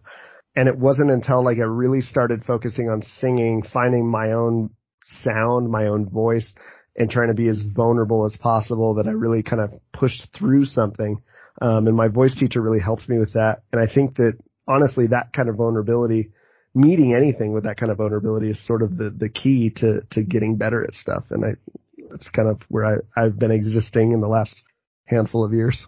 [SPEAKER 3] And it wasn't until like I really started focusing on singing, finding my own sound, my own voice and trying to be as vulnerable as possible that I really kind of pushed through something. Um, and my voice teacher really helps me with that. And I think that honestly, that kind of vulnerability, meeting anything with that kind of vulnerability is sort of the, the key to, to getting better at stuff. And I, that's kind of where I, I've been existing in the last handful of years.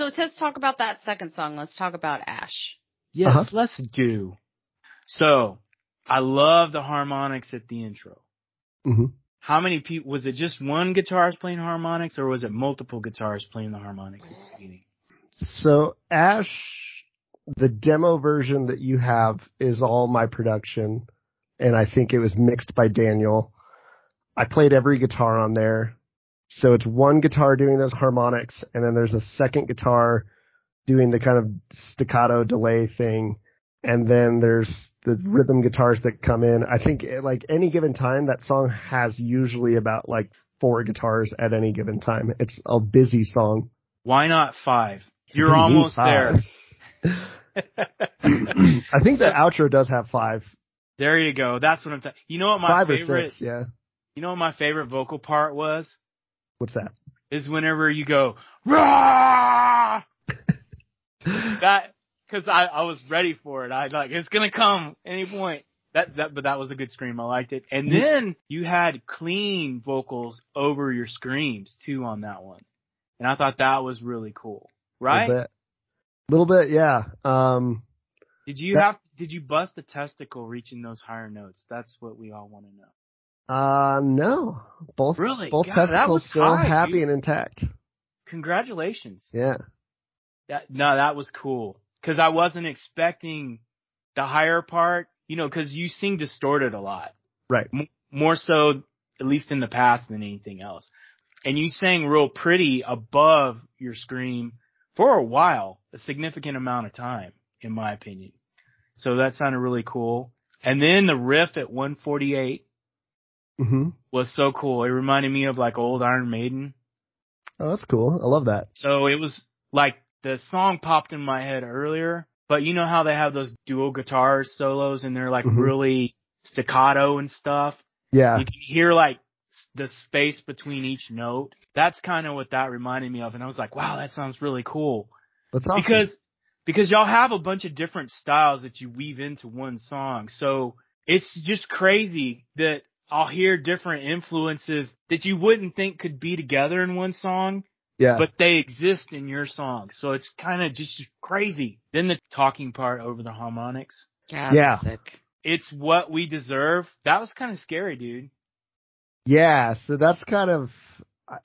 [SPEAKER 1] So let's talk about that second song. Let's talk about Ash.
[SPEAKER 2] Yes,
[SPEAKER 3] Uh-huh.
[SPEAKER 2] let's do. So, I love the harmonics at the intro.
[SPEAKER 3] hmm
[SPEAKER 2] How many people, was it just one guitarist playing harmonics or was it multiple guitarists playing the harmonics at the beginning?
[SPEAKER 3] So Ash, the demo version that you have is all my production, and I think it was mixed by Daniel. I played every guitar on there. So it's one guitar doing those harmonics, and then there's a second guitar doing the kind of staccato delay thing. And then there's the rhythm guitars that come in. I think eh, like any given time, that song has usually about like four guitars at any given time. It's a busy song.
[SPEAKER 2] Why not five? You're
[SPEAKER 3] What do you mean
[SPEAKER 2] almost there.
[SPEAKER 3] I think the outro does have five,
[SPEAKER 2] there you go. That's what I'm talking. You know what my
[SPEAKER 3] five
[SPEAKER 2] favorite,
[SPEAKER 3] or six. Yeah.
[SPEAKER 2] you know what my favorite vocal part was?
[SPEAKER 3] What's that?
[SPEAKER 2] Is whenever you go, rah! that, cause I, I was ready for it. I like, it's gonna come any point. That's that, but that was a good scream. I liked it. And then you had clean vocals over your screams too on that one. And I thought that was really cool. Right?
[SPEAKER 3] Little bit. Little bit, yeah. Um,
[SPEAKER 2] Did you
[SPEAKER 3] That-
[SPEAKER 2] have, did you bust a testicle reaching those higher notes? That's what we all want to know.
[SPEAKER 3] uh, no. Both,
[SPEAKER 2] Really?
[SPEAKER 3] both
[SPEAKER 2] God,
[SPEAKER 3] testicles still
[SPEAKER 2] high,
[SPEAKER 3] happy
[SPEAKER 2] dude.
[SPEAKER 3] and intact.
[SPEAKER 2] Congratulations.
[SPEAKER 3] Yeah.
[SPEAKER 2] That, no, that was cool. Cause I wasn't expecting the higher part, you know, cause you sing distorted a lot.
[SPEAKER 3] Right.
[SPEAKER 2] M- more so, at least in the past than anything else. And you sang real pretty above your scream for a while, a significant amount of time, in my opinion. So that sounded really cool. And then the riff at 148
[SPEAKER 3] hmm
[SPEAKER 2] was so cool. It reminded me of like old Iron Maiden.
[SPEAKER 3] Oh, that's cool. I love that.
[SPEAKER 2] So it was like the song popped in my head earlier, but you know how they have those dual guitar solos and they're like
[SPEAKER 3] Mhm.
[SPEAKER 2] really staccato and stuff.
[SPEAKER 3] Yeah.
[SPEAKER 2] You can hear like the space between each note. That's kind of what that reminded me of. And I was like, wow, that sounds really cool.
[SPEAKER 3] That's awesome.
[SPEAKER 2] Because, because y'all have a bunch of different styles that you weave into one song. So it's just crazy that I'll hear different influences that you wouldn't think could be together in one song
[SPEAKER 3] yeah.
[SPEAKER 2] but they exist in your song. So it's kind of just crazy. Then the talking part over the harmonics.
[SPEAKER 1] Yeah.
[SPEAKER 3] Yeah.
[SPEAKER 1] Sick.
[SPEAKER 2] It's what we deserve. That was kind of scary, dude.
[SPEAKER 3] yeah. So that's kind of,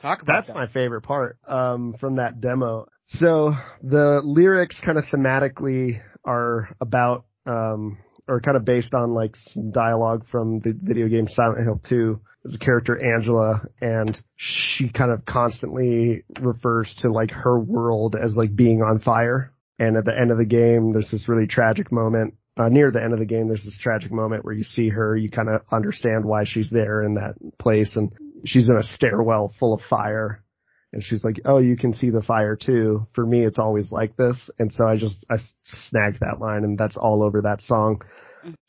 [SPEAKER 2] Talk about
[SPEAKER 3] that's
[SPEAKER 2] that.
[SPEAKER 3] my favorite part, um, from that demo. So the lyrics kind of thematically are about, um, or kind of based on like some dialogue from the video game Silent Hill 2. There's a character Angela and she kind of constantly refers to like her world as like being on fire. And at the end of the game, there's this really tragic moment. Uh, near the end of the game, there's this tragic moment where you see her, you kind of understand why she's there in that place and she's in a stairwell full of fire and she's like, "Oh, you can see the fire too." For me, it's always like this, and so I just I snagged that line, and that's all over that song.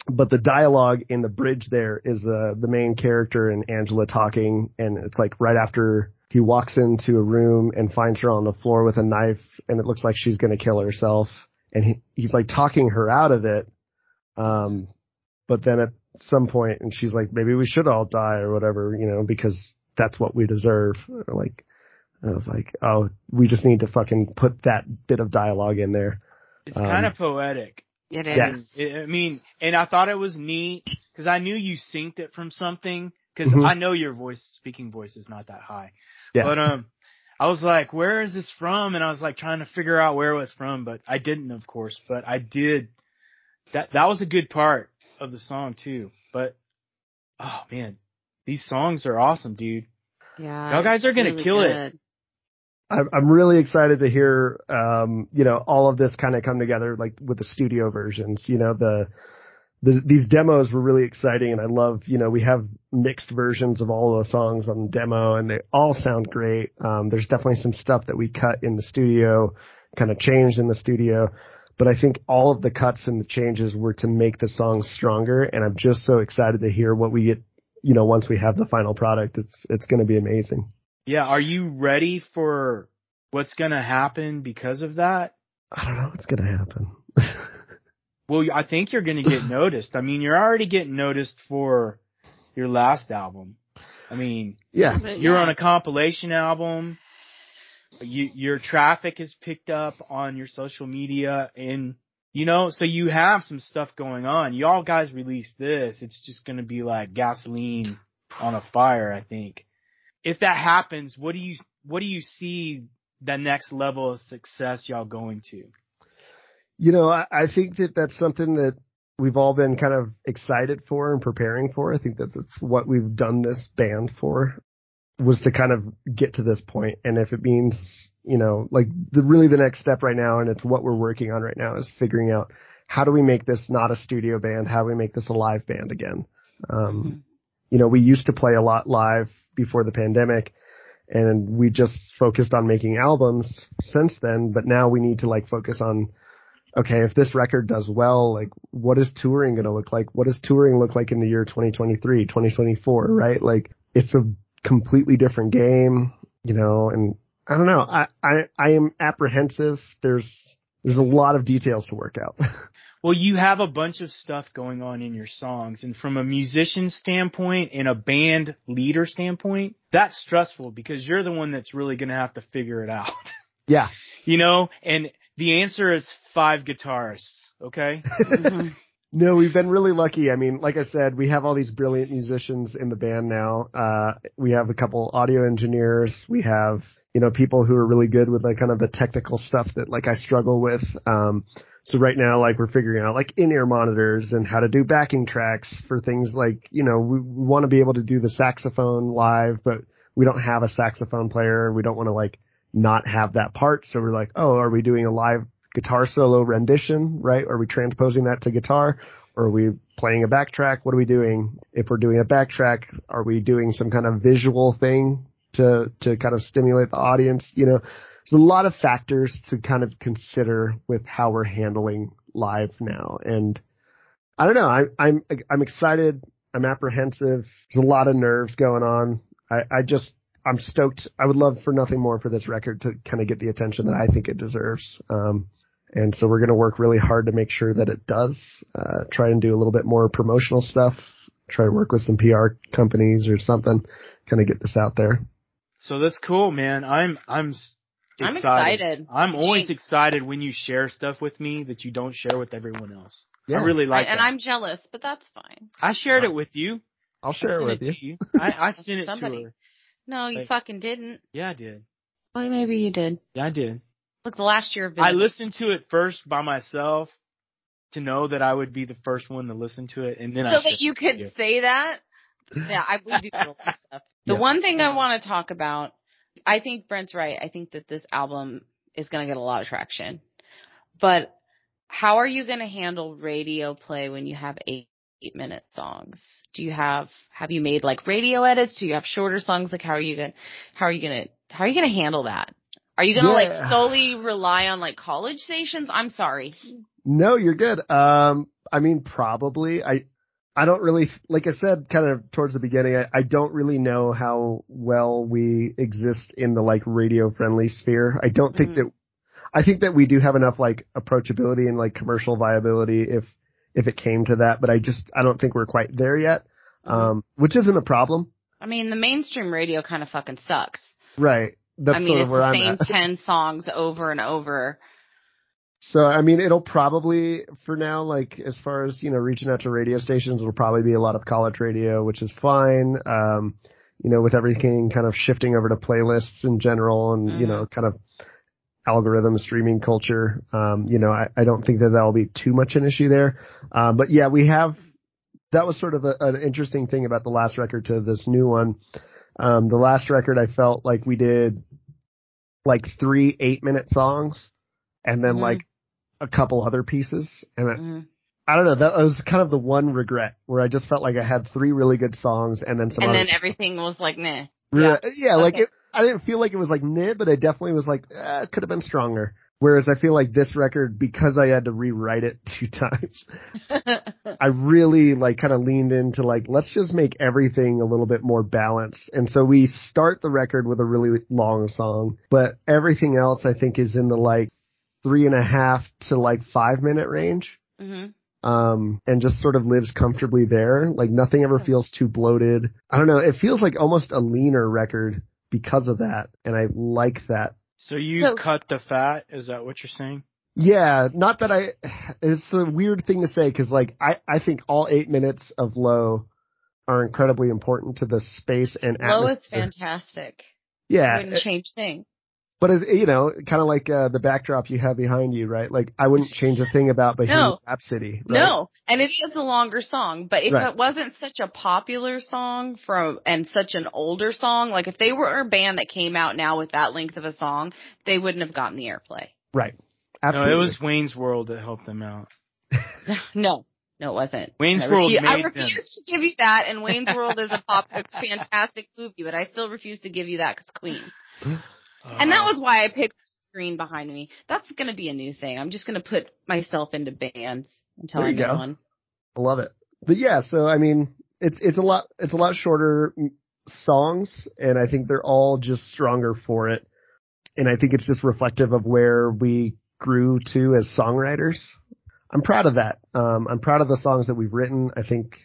[SPEAKER 3] But the dialogue in the bridge there is uh, the main character and Angela talking, and it's like right after he walks into a room and finds her on the floor with a knife, and it looks like she's going to kill herself, and he, he's like talking her out of it. Um, but then at some point, and she's like, "Maybe we should all die or whatever," you know, because that's what we deserve. Like, I was like, oh, we just need to fucking put that bit of dialogue in there.
[SPEAKER 2] It's
[SPEAKER 3] Um,
[SPEAKER 2] kind of poetic.
[SPEAKER 1] It
[SPEAKER 3] Yeah.
[SPEAKER 1] is.
[SPEAKER 2] I I mean, and I thought it was neat because I knew you synced it from something because
[SPEAKER 3] Mhm.
[SPEAKER 2] I know your voice, speaking voice is not that high.
[SPEAKER 3] Yeah.
[SPEAKER 2] But, um, I was like, where is this from? And I was like trying to figure out where it was from, but I didn't, of course, but I did. That, that was a good part of the song too. But, oh man, these songs are awesome, dude.
[SPEAKER 1] Yeah.
[SPEAKER 2] Y'all guys
[SPEAKER 1] it's
[SPEAKER 2] are gonna
[SPEAKER 1] really
[SPEAKER 2] kill it.
[SPEAKER 1] good.
[SPEAKER 3] I'm, I'm really excited to hear, um, you know, all of this kind of come together, like with the studio versions. You know, the, the these demos were really exciting, and I love, you know, we have mixed versions of all the songs on the demo, and they all sound great. Um, there's definitely some stuff that we cut in the studio, kind of changed in the studio, but I think all of the cuts and the changes were to make the songs stronger, and I'm just so excited to hear what we get. You know, once we have the final product, it's it's going to be amazing.
[SPEAKER 2] Yeah. Are you ready for what's going to happen because of that?
[SPEAKER 3] I don't know what's going to happen.
[SPEAKER 2] Well, I think you're going to get noticed. I mean, you're already getting noticed for your last album. I mean,
[SPEAKER 3] yeah,
[SPEAKER 2] you're
[SPEAKER 1] yeah.
[SPEAKER 2] on a compilation album. You, your traffic is picked up on your social media and you know, so you have some stuff going on. Y'all guys release this. It's just going to be like gasoline on a fire, I think. If that happens, what do you, what do you see the next level of success y'all going to?
[SPEAKER 3] You know, I, I think that that's something that we've all been kind of excited for and preparing for. I think that that's what we've done this band for was to kind of get to this point. And if it means, you know, like the really the next step right now, and it's what we're working on right now is figuring out how do we make this not a studio band? How do we make this a live band again? Um, mm-hmm. You know, we used to play a lot live before the pandemic and we just focused on making albums since then, but now we need to like focus on, okay, if this record does well, like what is touring going to look like? What does touring look like in the year 2023, 2024, right? Like it's a completely different game, you know, and I don't know. I, I, I am apprehensive. There's, there's a lot of details to work out.
[SPEAKER 2] well, you have a bunch of stuff going on in your songs and from a musician standpoint and a band leader standpoint, that's stressful because you're the one that's really going to have to figure it out.
[SPEAKER 3] Yeah.
[SPEAKER 2] you know, and the answer is five guitarists. Okay.
[SPEAKER 3] No, we've been really lucky. I mean, like I said, we have all these brilliant musicians in the band now. Uh, we have a couple audio engineers. We have, you know, people who are really good with like kind of the technical stuff that like I struggle with. Um, so right now, like we're figuring out like in-ear monitors and how to do backing tracks for things like, you know, we, we want to be able to do the saxophone live, but we don't have a saxophone player. We don't want to like not have that part. So we're like, oh, are we doing a live guitar solo rendition, right? Are we transposing that to guitar? Or are we playing a backtrack? What are we doing? If we're doing a backtrack, are we doing some kind of visual thing to, to kind of stimulate the audience? You know, there's a lot of factors to kind of consider with how we're handling live now. And I don't know. I, I'm, I'm excited. I'm apprehensive. There's a lot of nerves going on. I, I just, I'm stoked. I would love for nothing more for this record to kind of get the attention that I think it deserves. Um, and so we're going to work really hard to make sure that it does. Uh, try and do a little bit more promotional stuff. Try to work with some PR companies or something. Kind of get this out there.
[SPEAKER 2] So that's cool, man. I'm I'm excited. I'm excited. I'm always excited when you share stuff with me that you don't share with everyone else. Yeah. I really like
[SPEAKER 1] I, And I'm jealous, but that's fine.
[SPEAKER 2] I shared it with you.
[SPEAKER 3] I'll share
[SPEAKER 2] it
[SPEAKER 3] with
[SPEAKER 2] it
[SPEAKER 3] you.
[SPEAKER 2] you. I, I sent it to her.
[SPEAKER 1] No, you like, fucking didn't.
[SPEAKER 2] Yeah, I did.
[SPEAKER 1] Well, maybe you did.
[SPEAKER 2] Yeah, I did.
[SPEAKER 1] Look, the last year of
[SPEAKER 2] I listened to it first by myself to know that I would be the first one to listen to it, and then
[SPEAKER 1] so
[SPEAKER 2] I
[SPEAKER 1] that you could you. say that. Yeah, I we do stuff. The yeah. one thing I want to talk about, I think Brent's right. I think that this album is going to get a lot of traction, but how are you going to handle radio play when you have eight eight minute songs? Do you have have you made like radio edits? Do you have shorter songs? Like how are you going how are you going to how are you going to handle that? Are you gonna yeah. like solely rely on like college stations? I'm sorry.
[SPEAKER 3] No, you're good. Um, I mean, probably. I, I don't really, like I said, kind of towards the beginning, I, I don't really know how well we exist in the like radio friendly sphere. I don't think mm-hmm. that, I think that we do have enough like approachability and like commercial viability if, if it came to that, but I just, I don't think we're quite there yet. Mm-hmm. Um, which isn't a problem.
[SPEAKER 1] I mean, the mainstream radio kind of fucking sucks.
[SPEAKER 3] Right that's
[SPEAKER 1] I mean,
[SPEAKER 3] sort
[SPEAKER 1] of
[SPEAKER 3] where
[SPEAKER 1] the
[SPEAKER 3] I'm
[SPEAKER 1] same
[SPEAKER 3] at.
[SPEAKER 1] ten songs over and over.
[SPEAKER 3] So I mean, it'll probably for now, like as far as you know, reaching out to radio stations, it'll probably be a lot of college radio, which is fine. Um, you know, with everything kind of shifting over to playlists in general, and mm-hmm. you know, kind of algorithm streaming culture. Um, you know, I, I don't think that that'll be too much an issue there. Um, but yeah, we have. That was sort of a, an interesting thing about the last record to this new one. Um, the last record I felt like we did like three eight minute songs and then mm-hmm. like a couple other pieces. And mm-hmm. I, I, don't know, that was kind of the one regret where I just felt like I had three really good songs and then some
[SPEAKER 1] And
[SPEAKER 3] other,
[SPEAKER 1] then everything was like, nah.
[SPEAKER 3] Yeah, yeah, okay. like it, I didn't feel like it was like meh, but I definitely was like, eh, it could have been stronger. Whereas I feel like this record, because I had to rewrite it two times, I really like kind of leaned into like, let's just make everything a little bit more balanced. And so we start the record with a really long song, but everything else I think is in the like three and a half to like five minute range. Mm-hmm. Um, and just sort of lives comfortably there. Like nothing ever feels too bloated. I don't know. It feels like almost a leaner record because of that. And I like that
[SPEAKER 2] So you
[SPEAKER 1] So-
[SPEAKER 2] cut the fat? Is that what you're saying?
[SPEAKER 3] Yeah, not that I, it's a weird thing to say because like I, I think all eight minutes of low are incredibly important to the space and
[SPEAKER 1] Low is fantastic.
[SPEAKER 3] Yeah,
[SPEAKER 1] Wouldn't change thing.
[SPEAKER 3] But it, you know, kind of like uh, the backdrop you have behind you, right? Like I wouldn't change a thing about Bohemian
[SPEAKER 1] No.
[SPEAKER 3] Rhapsody. Right?
[SPEAKER 1] No, and it is a longer song, but if
[SPEAKER 3] Right.
[SPEAKER 1] it wasn't such a popular song from and such an older song, like if they were a band that came out now with that length of a song, they wouldn't have gotten the airplay.
[SPEAKER 3] right? Absolutely.
[SPEAKER 2] No, it was Wayne's World that helped them out.
[SPEAKER 1] no, no, it wasn't.
[SPEAKER 2] Wayne's
[SPEAKER 1] I
[SPEAKER 2] World
[SPEAKER 1] refu- I
[SPEAKER 2] made
[SPEAKER 1] refuse to give you that, and Wayne's World is a pop, a fantastic movie, but I still refuse to give you that because Queen. And that
[SPEAKER 2] Uh,
[SPEAKER 1] was why I picked the screen behind me. That's going to be a new thing. I'm just going to put myself into bands until I
[SPEAKER 3] go.
[SPEAKER 1] one.
[SPEAKER 3] I love it. But yeah, so I mean, it's it's a lot it's a lot shorter mm, songs, and I think they're all just stronger for it. And I think it's just reflective of where we grew to as songwriters. I'm proud of that. Um, I'm proud of the songs that we've written. I think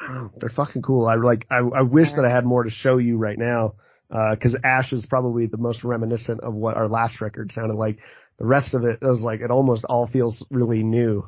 [SPEAKER 3] I don't know, they're fucking cool. I like I, I wish that I had more to show you right now. Uh, cause Ash is probably the most reminiscent of what our last record sounded like. The rest of it, it was like, it almost all feels really new.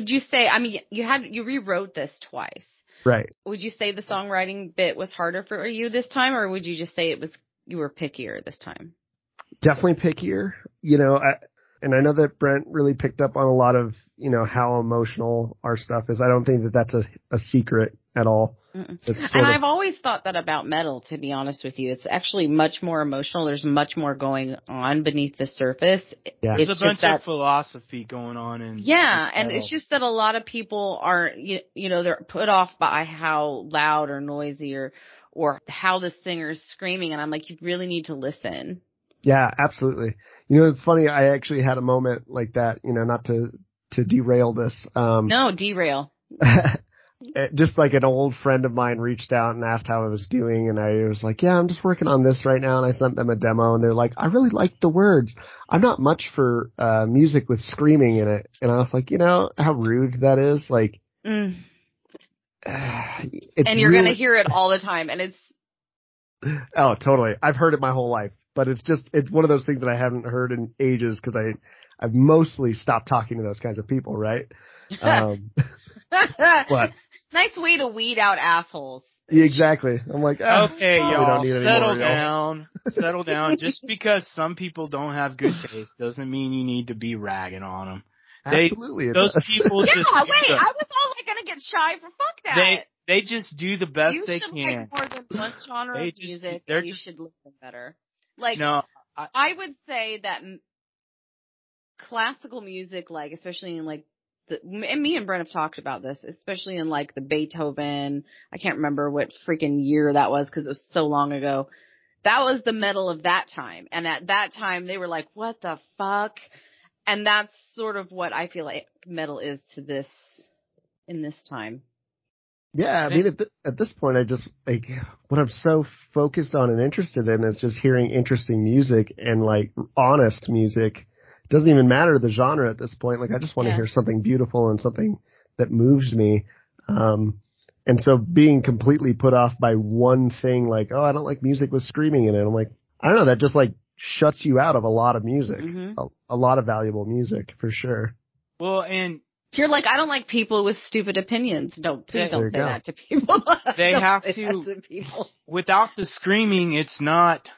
[SPEAKER 1] Would you say? I mean, you had you rewrote this twice.
[SPEAKER 3] Right.
[SPEAKER 1] Would you say the songwriting bit was harder for you this time, or would you just say it was you were pickier this time?
[SPEAKER 3] Definitely pickier. You know, I, and I know that Brent really picked up on a lot of, you know, how emotional our stuff is. I don't think that that's a, a secret at all.
[SPEAKER 1] And I've always thought that about metal, to be honest with you. It's actually much more emotional. There's much more going on beneath the surface.
[SPEAKER 3] Yeah.
[SPEAKER 2] There's
[SPEAKER 1] It's
[SPEAKER 2] a bunch
[SPEAKER 1] that,
[SPEAKER 2] of philosophy going on in
[SPEAKER 1] yeah,
[SPEAKER 2] in
[SPEAKER 1] and
[SPEAKER 2] metal.
[SPEAKER 1] it's just that a lot of people are, you, you know, they're put off by how loud or noisy or, or how the singer's screaming. And I'm like, you really need to listen.
[SPEAKER 3] Yeah, absolutely. You know, it's funny. I actually had a moment like that, you know, not to, to derail this. Um,
[SPEAKER 1] No, derail.
[SPEAKER 3] it- just like an old friend of mine reached out and asked how I was doing and I was like, yeah, I'm just working on this right now. And I sent them a demo and they're like, I really like the words. I'm not much for, uh, music with screaming in it. And I was like, you know how rude that is? Like,
[SPEAKER 1] Mm.
[SPEAKER 3] it's
[SPEAKER 1] and you're
[SPEAKER 3] really-
[SPEAKER 1] going to hear it all the time. And it's,
[SPEAKER 3] Oh, totally. I've heard it my whole life, but it's just, it's one of those things that I haven't heard in ages because I, I've mostly stopped talking to those kinds of people, right? Um, what?
[SPEAKER 1] Nice way to weed out assholes.
[SPEAKER 3] Yeah, exactly. I'm like, ah,
[SPEAKER 2] Okay, y'all,
[SPEAKER 3] don't need any
[SPEAKER 2] settle
[SPEAKER 3] more, y'all.
[SPEAKER 2] down. settle down. Just because some people don't have good taste doesn't mean you need to be ragging on them. They-
[SPEAKER 3] Absolutely. it
[SPEAKER 2] Those
[SPEAKER 3] does.
[SPEAKER 2] people
[SPEAKER 1] Yeah,
[SPEAKER 2] just
[SPEAKER 1] wait,
[SPEAKER 2] do
[SPEAKER 1] I was all like gonna get shy for fuck that.
[SPEAKER 2] they they just do the best
[SPEAKER 1] you
[SPEAKER 2] they can.
[SPEAKER 1] like more than one genre
[SPEAKER 2] They
[SPEAKER 1] of
[SPEAKER 2] just-
[SPEAKER 1] music.
[SPEAKER 2] they're
[SPEAKER 1] you
[SPEAKER 2] just-
[SPEAKER 1] should listen better. Like
[SPEAKER 2] no,
[SPEAKER 1] I would say that classical music, like especially in like the, and me and Brent have talked about this, especially in like the Beethoven. I can't remember what freaking year that was because it was so long ago. That was the metal of that time, and at that time they were like, "What the fuck?" And that's sort of what I feel like metal is to this in this time.
[SPEAKER 3] Yeah, I mean, at, at this point, I just like what I'm so focused on and interested in is just hearing interesting music and like honest music. It doesn't even matter the genre at this point. Like, I just want to
[SPEAKER 1] Yeah.
[SPEAKER 3] hear something beautiful and something that moves me. Um, and so being completely put off by one thing, like, oh, I don't like music with screaming in it. I'm like, I don't know, that just like shuts you out of a lot of music,
[SPEAKER 1] Mhm.
[SPEAKER 3] a, a lot of valuable music for sure.
[SPEAKER 2] well, and
[SPEAKER 1] You're like, I don't like people with stupid opinions. No, please don't say
[SPEAKER 3] go.
[SPEAKER 1] that to people.
[SPEAKER 2] They
[SPEAKER 1] Don't
[SPEAKER 2] have to-
[SPEAKER 1] to people.
[SPEAKER 2] without the screaming, it's not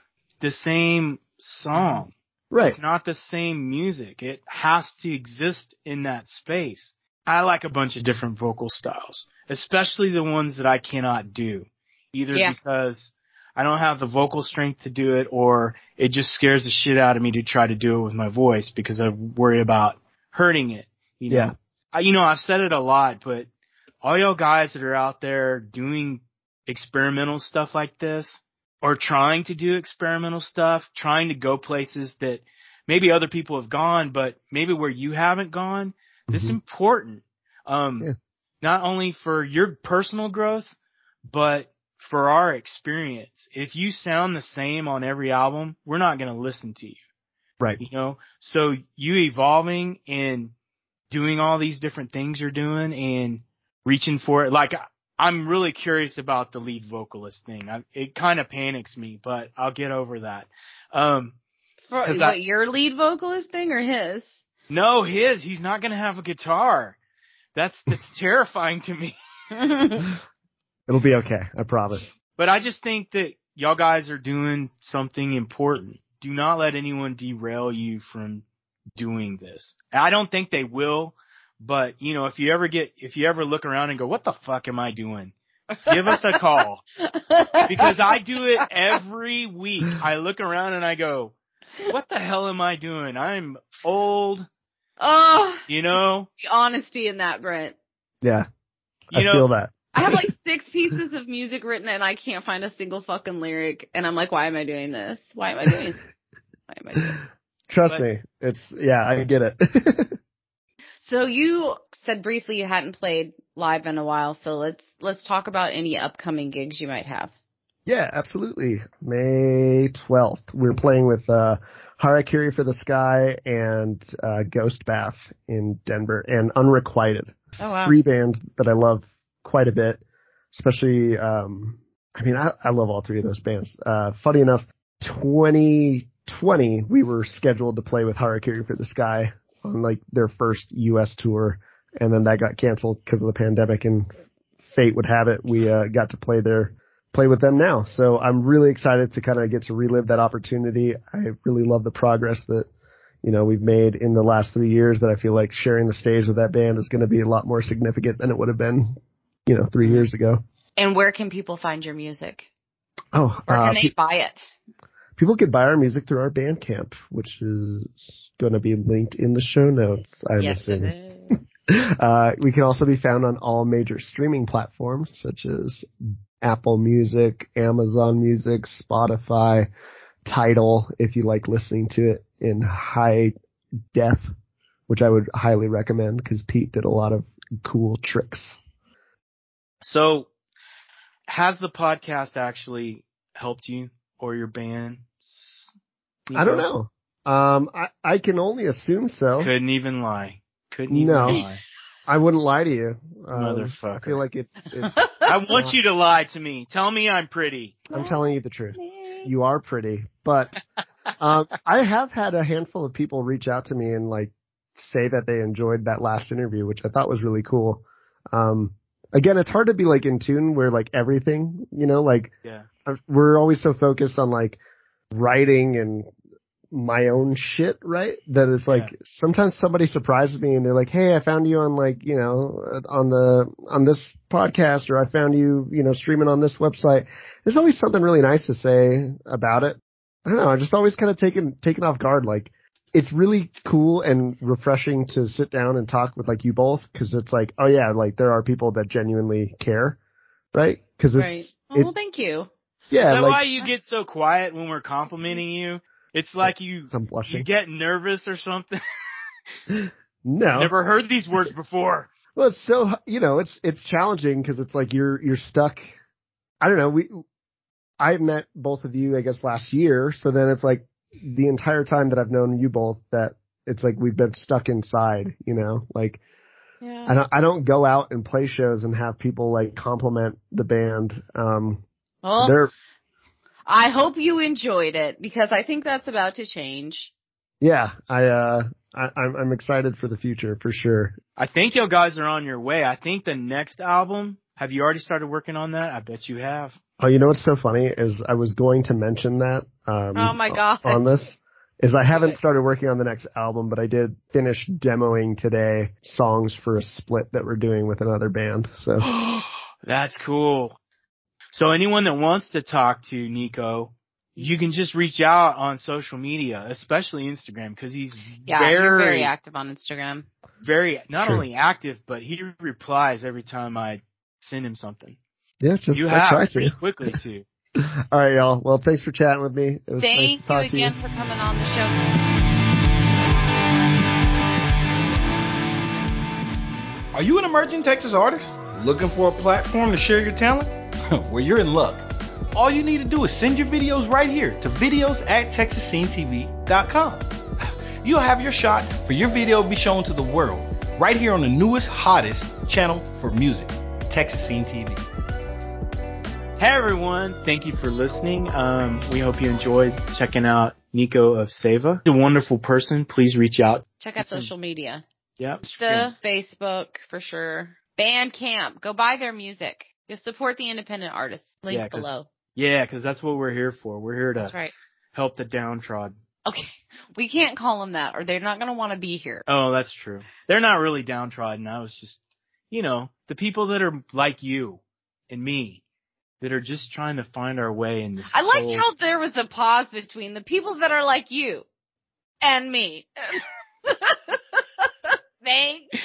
[SPEAKER 2] the same song.
[SPEAKER 3] Right.
[SPEAKER 2] It's not the same music. It has to exist in that space. I like a bunch of different vocal styles, especially the ones that I cannot do. Either
[SPEAKER 1] Yeah.
[SPEAKER 2] because I don't have the vocal strength to do it or it just scares the shit out of me to try to do it with my voice because I worry about hurting it. You know?
[SPEAKER 3] Yeah.
[SPEAKER 2] I, you know, I've said it a lot, but all y'all guys that are out there doing experimental stuff like this or trying to do experimental stuff, trying to go places that maybe other people have gone, but maybe where you haven't gone, this is
[SPEAKER 3] Mhm.
[SPEAKER 2] important. Um,
[SPEAKER 3] Yeah.
[SPEAKER 2] not only for your personal growth, but for our experience. If you sound the same on every album, we're not going to listen to you
[SPEAKER 3] Right.
[SPEAKER 2] you know so you evolving and doing all these different things you're doing and reaching for it like I- i'm really curious about the lead vocalist thing I, it kind of panics me but i'll get over that um
[SPEAKER 1] For,
[SPEAKER 2] 'Cause
[SPEAKER 1] what,
[SPEAKER 2] I-
[SPEAKER 1] your lead vocalist thing or his?
[SPEAKER 2] no his he's not going to have a guitar that's that's terrifying to me
[SPEAKER 3] It'll be okay. I promise.
[SPEAKER 2] but i just think that y'all guys are doing something important do not let anyone derail you from doing this. I don't think they will, but you know, if you ever get, if you ever look around and go, what the fuck am I doing? Give us a call because I do it every week. I look around and I go, what the hell am I doing? I'm old,
[SPEAKER 1] oh,
[SPEAKER 2] you know,
[SPEAKER 1] the honesty in that, Brent.
[SPEAKER 3] Yeah.
[SPEAKER 2] you
[SPEAKER 3] I
[SPEAKER 2] know,
[SPEAKER 3] feel that.
[SPEAKER 1] I have like six pieces of music written and I can't find a single fucking lyric. And I'm like, why am I doing this? Why am I doing this? Why am I doing this?
[SPEAKER 3] Trust
[SPEAKER 2] But-
[SPEAKER 3] me. It's, yeah, I get it.
[SPEAKER 1] So you said briefly you hadn't played live in a while. So let's, let's talk about any upcoming gigs you might have.
[SPEAKER 3] yeah, absolutely. May 12th. We're playing with, uh, Harakiri for the Sky and, uh, Ghost Bath in Denver and Unrequited.
[SPEAKER 1] Oh wow.
[SPEAKER 3] Three bands that I love quite a bit, especially, um, I mean, I, I love all three of those bands. Uh, funny enough, 2020, we were scheduled to play with Harakiri for the Sky on like their first US tour. and then that got canceled because of the pandemic and fate would have it, we, uh, got to play there, play with them now. So I'm really excited to kind of get to relive that opportunity. I really love the progress that, you know, we've made in the last three years that I feel like sharing the stage with that band is going to be a lot more significant than it would have been, you know, three years ago.
[SPEAKER 1] And where can people find your music?
[SPEAKER 3] Oh,
[SPEAKER 1] Where can
[SPEAKER 3] uh,
[SPEAKER 1] they buy it?
[SPEAKER 3] People can buy our music through our Bandcamp, which is going to be linked in the show notes. I'm
[SPEAKER 1] yes,
[SPEAKER 3] assuming.
[SPEAKER 1] is.
[SPEAKER 3] Uh, we can also be found on all major streaming platforms such as Apple Music, Amazon Music, Spotify, Tidal, if you like listening to it in high def, which I would highly recommend because Pete did a lot of cool tricks.
[SPEAKER 2] So, has the podcast actually helped you or your band?
[SPEAKER 3] I don't know. Um, I, I can only assume so.
[SPEAKER 2] Couldn't even lie. Couldn't even
[SPEAKER 3] No.
[SPEAKER 2] lie.
[SPEAKER 3] I wouldn't lie to you. Um, I
[SPEAKER 2] Motherfucker.
[SPEAKER 3] feel like it, it
[SPEAKER 2] I want you to lie to me. Tell me I'm pretty.
[SPEAKER 3] I'm telling you the truth. You are pretty, but um, I have had a handful of people reach out to me and like say that they enjoyed that last interview, which I thought was really cool. Um, again, it's hard to be like in tune where like everything, you know, like
[SPEAKER 2] Yeah.
[SPEAKER 3] We're always so focused on like writing and my own shit, right? That it's like
[SPEAKER 2] Yeah.
[SPEAKER 3] sometimes somebody surprises me and they're like, "Hey, I found you on like you know on the on this podcast, or I found you you know streaming on this website." There's always something really nice to say about it. I don't know. I'm just always kind of taken taken off guard. Like it's really cool and refreshing to sit down and talk with like you both because it's like, oh yeah, like there are people that genuinely care, right? Because it's
[SPEAKER 1] Right. Oh,
[SPEAKER 3] it-
[SPEAKER 1] well, thank you.
[SPEAKER 3] Yeah,
[SPEAKER 2] Is that
[SPEAKER 3] like
[SPEAKER 2] why you get so quiet when we're complimenting you? It's like you
[SPEAKER 3] I'm
[SPEAKER 2] you get nervous or something.
[SPEAKER 3] No,
[SPEAKER 2] Never heard these words before.
[SPEAKER 3] Well, it's so you know, it's it's challenging because it's like you're you're stuck. I don't know. We I met both of you, I guess, last year. So then it's like the entire time that I've known you both, that it's like we've been stuck inside. You know, like
[SPEAKER 1] Yeah.
[SPEAKER 3] I don't I don't go out and play shows and have people like compliment the band. Um,
[SPEAKER 1] Well,
[SPEAKER 3] they're
[SPEAKER 1] I hope you enjoyed it because I think that's about to change.
[SPEAKER 3] yeah. I uh I, I'm I'm excited for the future for sure.
[SPEAKER 2] I think you guys are on your way. I think the next album, have you already started working on that? I bet you have.
[SPEAKER 3] Oh, you know what's so funny is I was going to mention that. Um,
[SPEAKER 1] Oh my God.
[SPEAKER 3] On this is I haven't started working on the next album, but I did finish demoing today songs for a split that we're doing with another band. So
[SPEAKER 2] That's cool. So anyone that wants to talk to Nico, you can just reach out on social media, especially Instagram, because he's
[SPEAKER 1] Yeah,
[SPEAKER 2] very,
[SPEAKER 1] very active on Instagram.
[SPEAKER 2] very not
[SPEAKER 3] True.
[SPEAKER 2] only active, but he replies every time I send him something.
[SPEAKER 3] yeah, just
[SPEAKER 2] you
[SPEAKER 3] I
[SPEAKER 2] have
[SPEAKER 3] try
[SPEAKER 2] pretty
[SPEAKER 3] to.
[SPEAKER 2] quickly too.
[SPEAKER 3] All right, y'all. Well, thanks for chatting with me. It was nice
[SPEAKER 1] Thank
[SPEAKER 3] to talk
[SPEAKER 1] you
[SPEAKER 3] to you.
[SPEAKER 1] again for coming on the show.
[SPEAKER 4] Are you an emerging Texas artist looking for a platform to share your talent? well, you're in luck. All you need to do is send your videos right here to videos at texasscenetv.com. You'll have your shot for your video to be shown to the world right here on the newest, hottest channel for music, Texas Scene TV.
[SPEAKER 2] Hey everyone, thank you for listening. Um, we hope you enjoyed checking out Nico of Seva. He's A wonderful person. Please reach out.
[SPEAKER 1] Check out social media.
[SPEAKER 2] Yep.
[SPEAKER 1] Insta, Facebook for sure. Bandcamp. Go buy their music. You'll support the independent artists. Link
[SPEAKER 2] Yeah,
[SPEAKER 1] below.
[SPEAKER 2] Yeah, because that's what we're here for. We're here to
[SPEAKER 1] right.
[SPEAKER 2] help the downtrodden.
[SPEAKER 1] Okay. We can't call them that or they're not going to want to be here.
[SPEAKER 2] Oh, that's true. They're not really downtrodden. I was just, you know, the people that are like you and me that are just trying to find our way in this.
[SPEAKER 1] I liked
[SPEAKER 2] whole-
[SPEAKER 1] how there was a pause between the people that are like you and me. Thanks.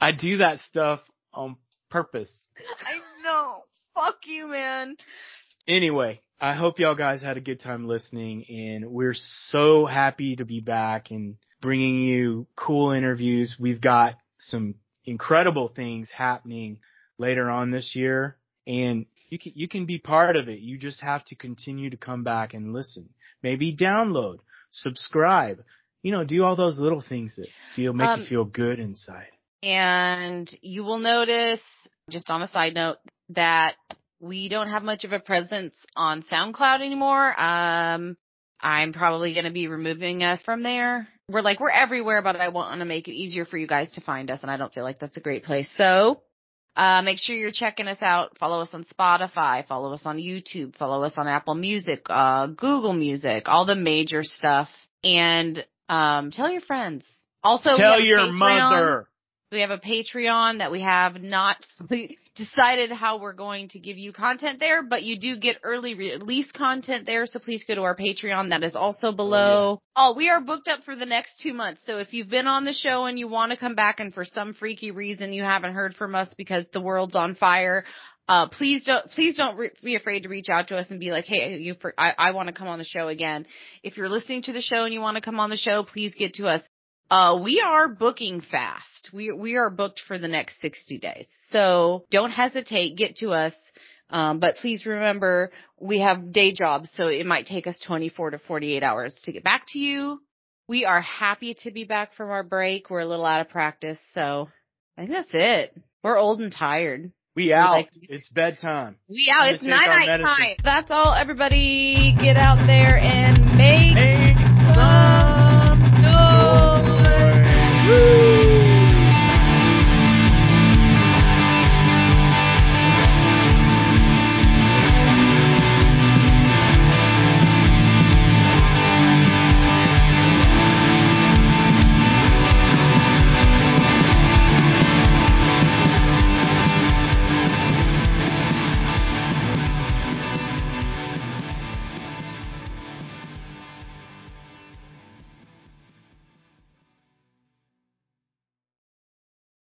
[SPEAKER 2] I do that stuff on purpose.
[SPEAKER 1] I know. Fuck you, man.
[SPEAKER 2] Anyway, I hope y'all guys had a good time listening and we're so happy to be back and bringing you cool interviews. We've got some incredible things happening later on this year and you can, you can be part of it. You just have to continue to come back and listen. Maybe download, subscribe, you know, do all those little things that feel, make
[SPEAKER 1] Um,
[SPEAKER 2] you feel good inside.
[SPEAKER 1] And you will notice, just on a side note, that we don't have much of a presence on SoundCloud anymore. Um, I'm probably going to be removing us from there we're like, we're everywhere, but I want to make it easier for you guys to find us. And I don't feel like that's a great place. So, uh, make sure you're checking us out. Follow us on Spotify. Follow us on YouTube. Follow us on Apple Music, uh, Google Music, all the major stuff. And, um, tell your friends. Also,
[SPEAKER 2] tell your mother.
[SPEAKER 1] We have a Patreon that we have not decided how we're going to give you content there, but you do get early release content there. So please go to our Patreon. That is also below. Oh, yeah. oh, we are booked up for the next two months. So if you've been on the show and you want to come back and for some freaky reason you haven't heard from us because the world's on fire, uh, please don't, please don't re- be afraid to reach out to us and be like, hey, you, I, I want to come on the show again. If you're listening to the show and you want to come on the show, please get to us. Uh, we are booking fast. We, we are booked for the next 60 days. So don't hesitate. Get to us. Um, but please remember we have day jobs, so it might take us 24 to 48 hours to get back to you. We are happy to be back from our break. We're a little out of practice, so I think that's it. We're old and tired.
[SPEAKER 2] We out. Like, it's bedtime.
[SPEAKER 1] We out. It's night night time. That's all. Everybody get out there and